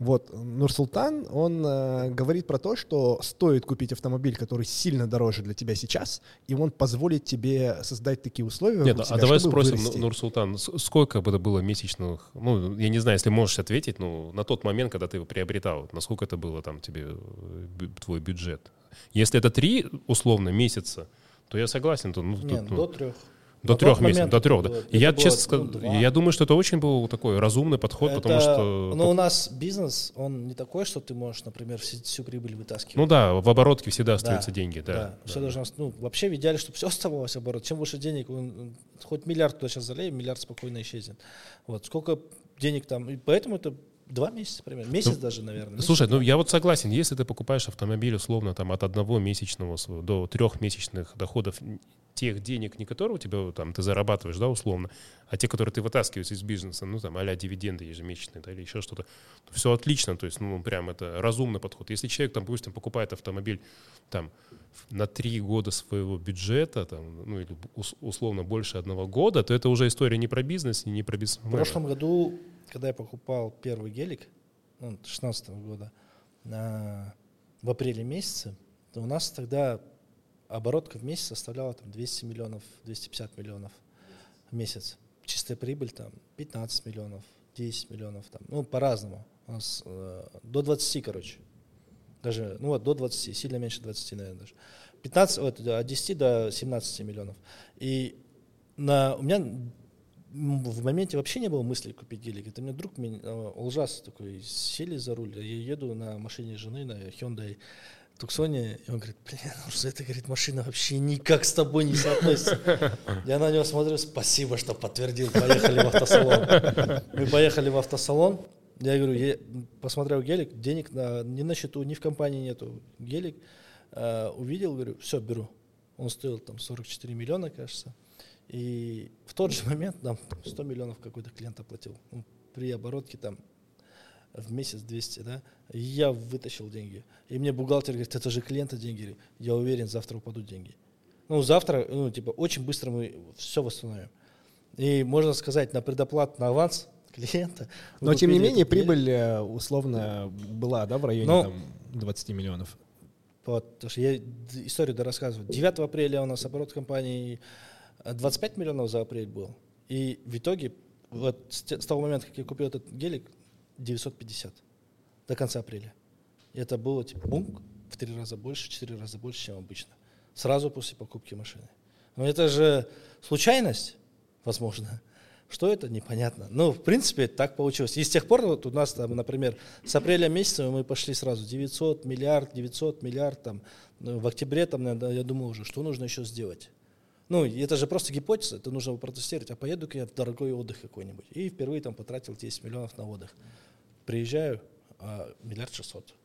[SPEAKER 1] Вот, Нурсултан, он э, говорит про то, что стоит купить автомобиль, который сильно дороже для тебя сейчас, и он позволит тебе создать такие условия.
[SPEAKER 2] Нет, а
[SPEAKER 1] себя,
[SPEAKER 2] давай
[SPEAKER 1] чтобы
[SPEAKER 2] спросим,
[SPEAKER 1] вырасти.
[SPEAKER 2] Ну- Нурсултан, сколько бы это было месячных, ну, я не знаю, если можешь ответить, ну, на тот момент, когда ты его приобретал, насколько это было там тебе, э, твой бюджет. Если это три, условно, месяца, то я согласен. То, ну, тут,
[SPEAKER 3] Нет,
[SPEAKER 2] ну,
[SPEAKER 3] до трех.
[SPEAKER 2] До
[SPEAKER 3] На
[SPEAKER 2] трех месяцев, до трех, да.
[SPEAKER 3] было-
[SPEAKER 2] я, честно
[SPEAKER 3] ну, два.
[SPEAKER 2] я думаю, что это очень был такой разумный подход, потому что...
[SPEAKER 3] Ну, у нас бизнес, он не такой, что ты можешь, например, всю, всю прибыль вытаскивать.
[SPEAKER 2] Ну да, в оборотке всегда
[SPEAKER 3] Да,
[SPEAKER 2] остаются деньги, да.
[SPEAKER 3] Да, все должно, ну, вообще в идеале, чтобы все оставалось оборот. Чем больше денег, он- хоть миллиард туда сейчас залеем, миллиард спокойно исчезнет. Вот, сколько денег там, и поэтому это Два месяца примерно. Месяц даже, наверное. Месяц,
[SPEAKER 2] Слушай, ну
[SPEAKER 3] да.
[SPEAKER 2] я вот согласен, если ты покупаешь автомобиль условно там от одного месячного до трехмесячных доходов н- тех денег, не которые у тебя там ты зарабатываешь, да, условно, а те, которые ты вытаскиваешь из бизнеса, ну там а дивиденды ежемесячные, да, или еще что-то, все отлично, то есть, ну прям это разумный подход. Если человек там, допустим, покупает автомобиль там на три года своего бюджета, там, ну или ус- условно больше одного года, то это уже история не про бизнес и не про бизнес.
[SPEAKER 3] В прошлом году, когда я покупал первый гелик, ну, 16 года, на- в апреле месяце, то у нас тогда оборотка в месяц составляла там 200 миллионов, 250 миллионов в месяц. Чистая прибыль там 15 миллионов, 10 миллионов, там, ну, по-разному. У нас э, до 20, короче. Даже, ну вот, до 20, сильно меньше 20, наверное, даже. 15, вот, от 10 до 17 миллионов. И на, у меня в моменте вообще не было мысли купить гелик. Это мне друг, меня, э, Олжас такой, сели за руль, я еду на машине жены, на Hyundai Туксоне, и он говорит, блин, ну что это, говорит, машина вообще никак с тобой не соотносится. Я на него смотрю, спасибо, что подтвердил, поехали в автосалон. Мы поехали в автосалон, я говорю, я посмотрел гелик, денег на, ни на счету, ни в компании нету. Гелик э, увидел, говорю, все, беру. Он стоил там 44 миллиона, кажется. И в тот же момент нам 100 миллионов какой-то клиент оплатил. Ну, при оборотке там в месяц 200, да, я вытащил деньги. И мне бухгалтер говорит, это же клиента деньги. Я уверен, завтра упадут деньги. Ну, завтра, ну, типа, очень быстро мы все восстановим. И можно сказать, на предоплат, на аванс клиента.
[SPEAKER 1] Но тем не менее прибыль э, условно была, да, в районе
[SPEAKER 3] Ну,
[SPEAKER 1] там, 20 миллионов.
[SPEAKER 3] Вот, потому что я историю дорассказываю. 9 апреля у нас оборот компании э, 25 миллионов за апрель был. И в итоге, вот с того момента, как я купил этот гелик, 950 до конца апреля. И это было типа бум, в три раза больше, в четыре раза больше, чем обычно. Сразу после покупки машины. Но это же случайность, возможно. Что это, непонятно. Ну, в принципе, так получилось. И с тех пор, вот у нас, там, например, с апреля месяца мы пошли сразу 900, миллиард, 900, миллиард. Там, Ну, в октябре, там, я думал уже, что нужно еще сделать. Ну, это же просто гипотеза, это нужно протестировать. А поеду-ка я в дорогой отдых какой-нибудь. И впервые там потратил 10 миллионов на отдых. Приезжаю, а миллиард шестьсот.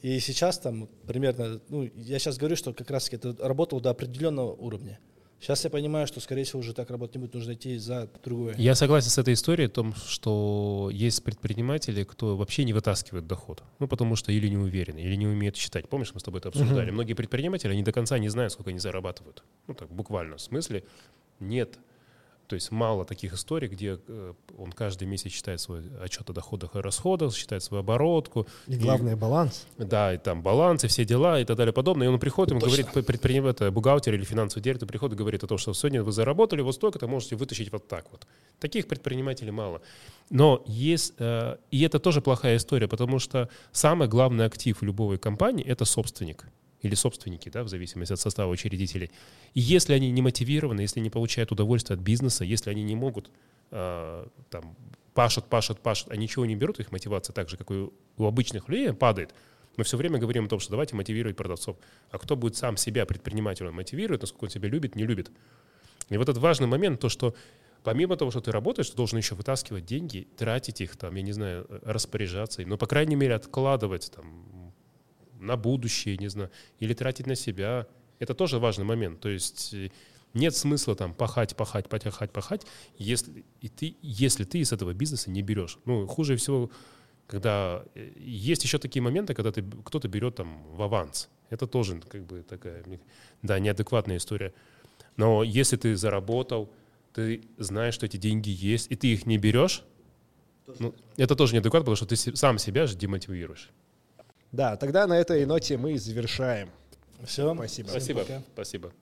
[SPEAKER 3] И сейчас там примерно, ну, я сейчас говорю, что как раз это работало до определенного уровня. Сейчас я понимаю, что, скорее всего, уже так работать не будет, нужно идти за другое.
[SPEAKER 2] Я согласен с этой историей о том, что есть предприниматели, кто вообще не вытаскивает доход. Ну, потому что или не уверены, или не умеют считать. Помнишь, мы с тобой это обсуждали? Многие предприниматели, они до конца не знают, сколько они зарабатывают. Ну, так, буквально. В смысле, нет. То есть мало таких историй, где э, он каждый месяц считает свой отчет о доходах и расходах, считает свою оборотку.
[SPEAKER 1] И главное, баланс.
[SPEAKER 2] Да, и там баланс, и все дела, и так далее, подобное. И он приходит, ему говорит, предприниматель, бухгалтер или финансовый директор приходит и говорит о том, что сегодня вы заработали вот столько-то, можете вытащить вот так вот. Таких предпринимателей мало. Но есть, э, и это тоже плохая история, потому что самый главный актив любой компании – это собственник или собственники, да, в зависимости от состава учредителей. И если они не мотивированы, если не получают удовольствие от бизнеса, если они не могут э, там пашут, пашут, пашут, а ничего не берут, их мотивация так же, как и у, обычных людей, падает. Мы все время говорим о том, что давайте мотивировать продавцов. А кто будет сам себя предпринимателем мотивировать, насколько он себя любит, не любит. И вот этот важный момент, то, что помимо того, что ты работаешь, ты должен еще вытаскивать деньги, тратить их, там, я не знаю, распоряжаться, но, по крайней мере, откладывать там, на будущее, не знаю, или тратить на себя. Это тоже важный момент. То есть э, нет смысла там пахать, пахать, пахать, пахать, если, и ты, если ты из этого бизнеса не берешь. Ну, хуже всего, когда э, есть еще такие моменты, когда ты, кто-то берет там в аванс. Это тоже как бы такая, да, неадекватная история. Но если ты заработал, ты знаешь, что эти деньги есть, и ты их не берешь, ну, это тоже неадекватно, потому что ты сам себя же демотивируешь.
[SPEAKER 1] Да, тогда на этой ноте мы завершаем.
[SPEAKER 3] Все.
[SPEAKER 1] Спасибо.
[SPEAKER 2] Спасибо. Спасибо.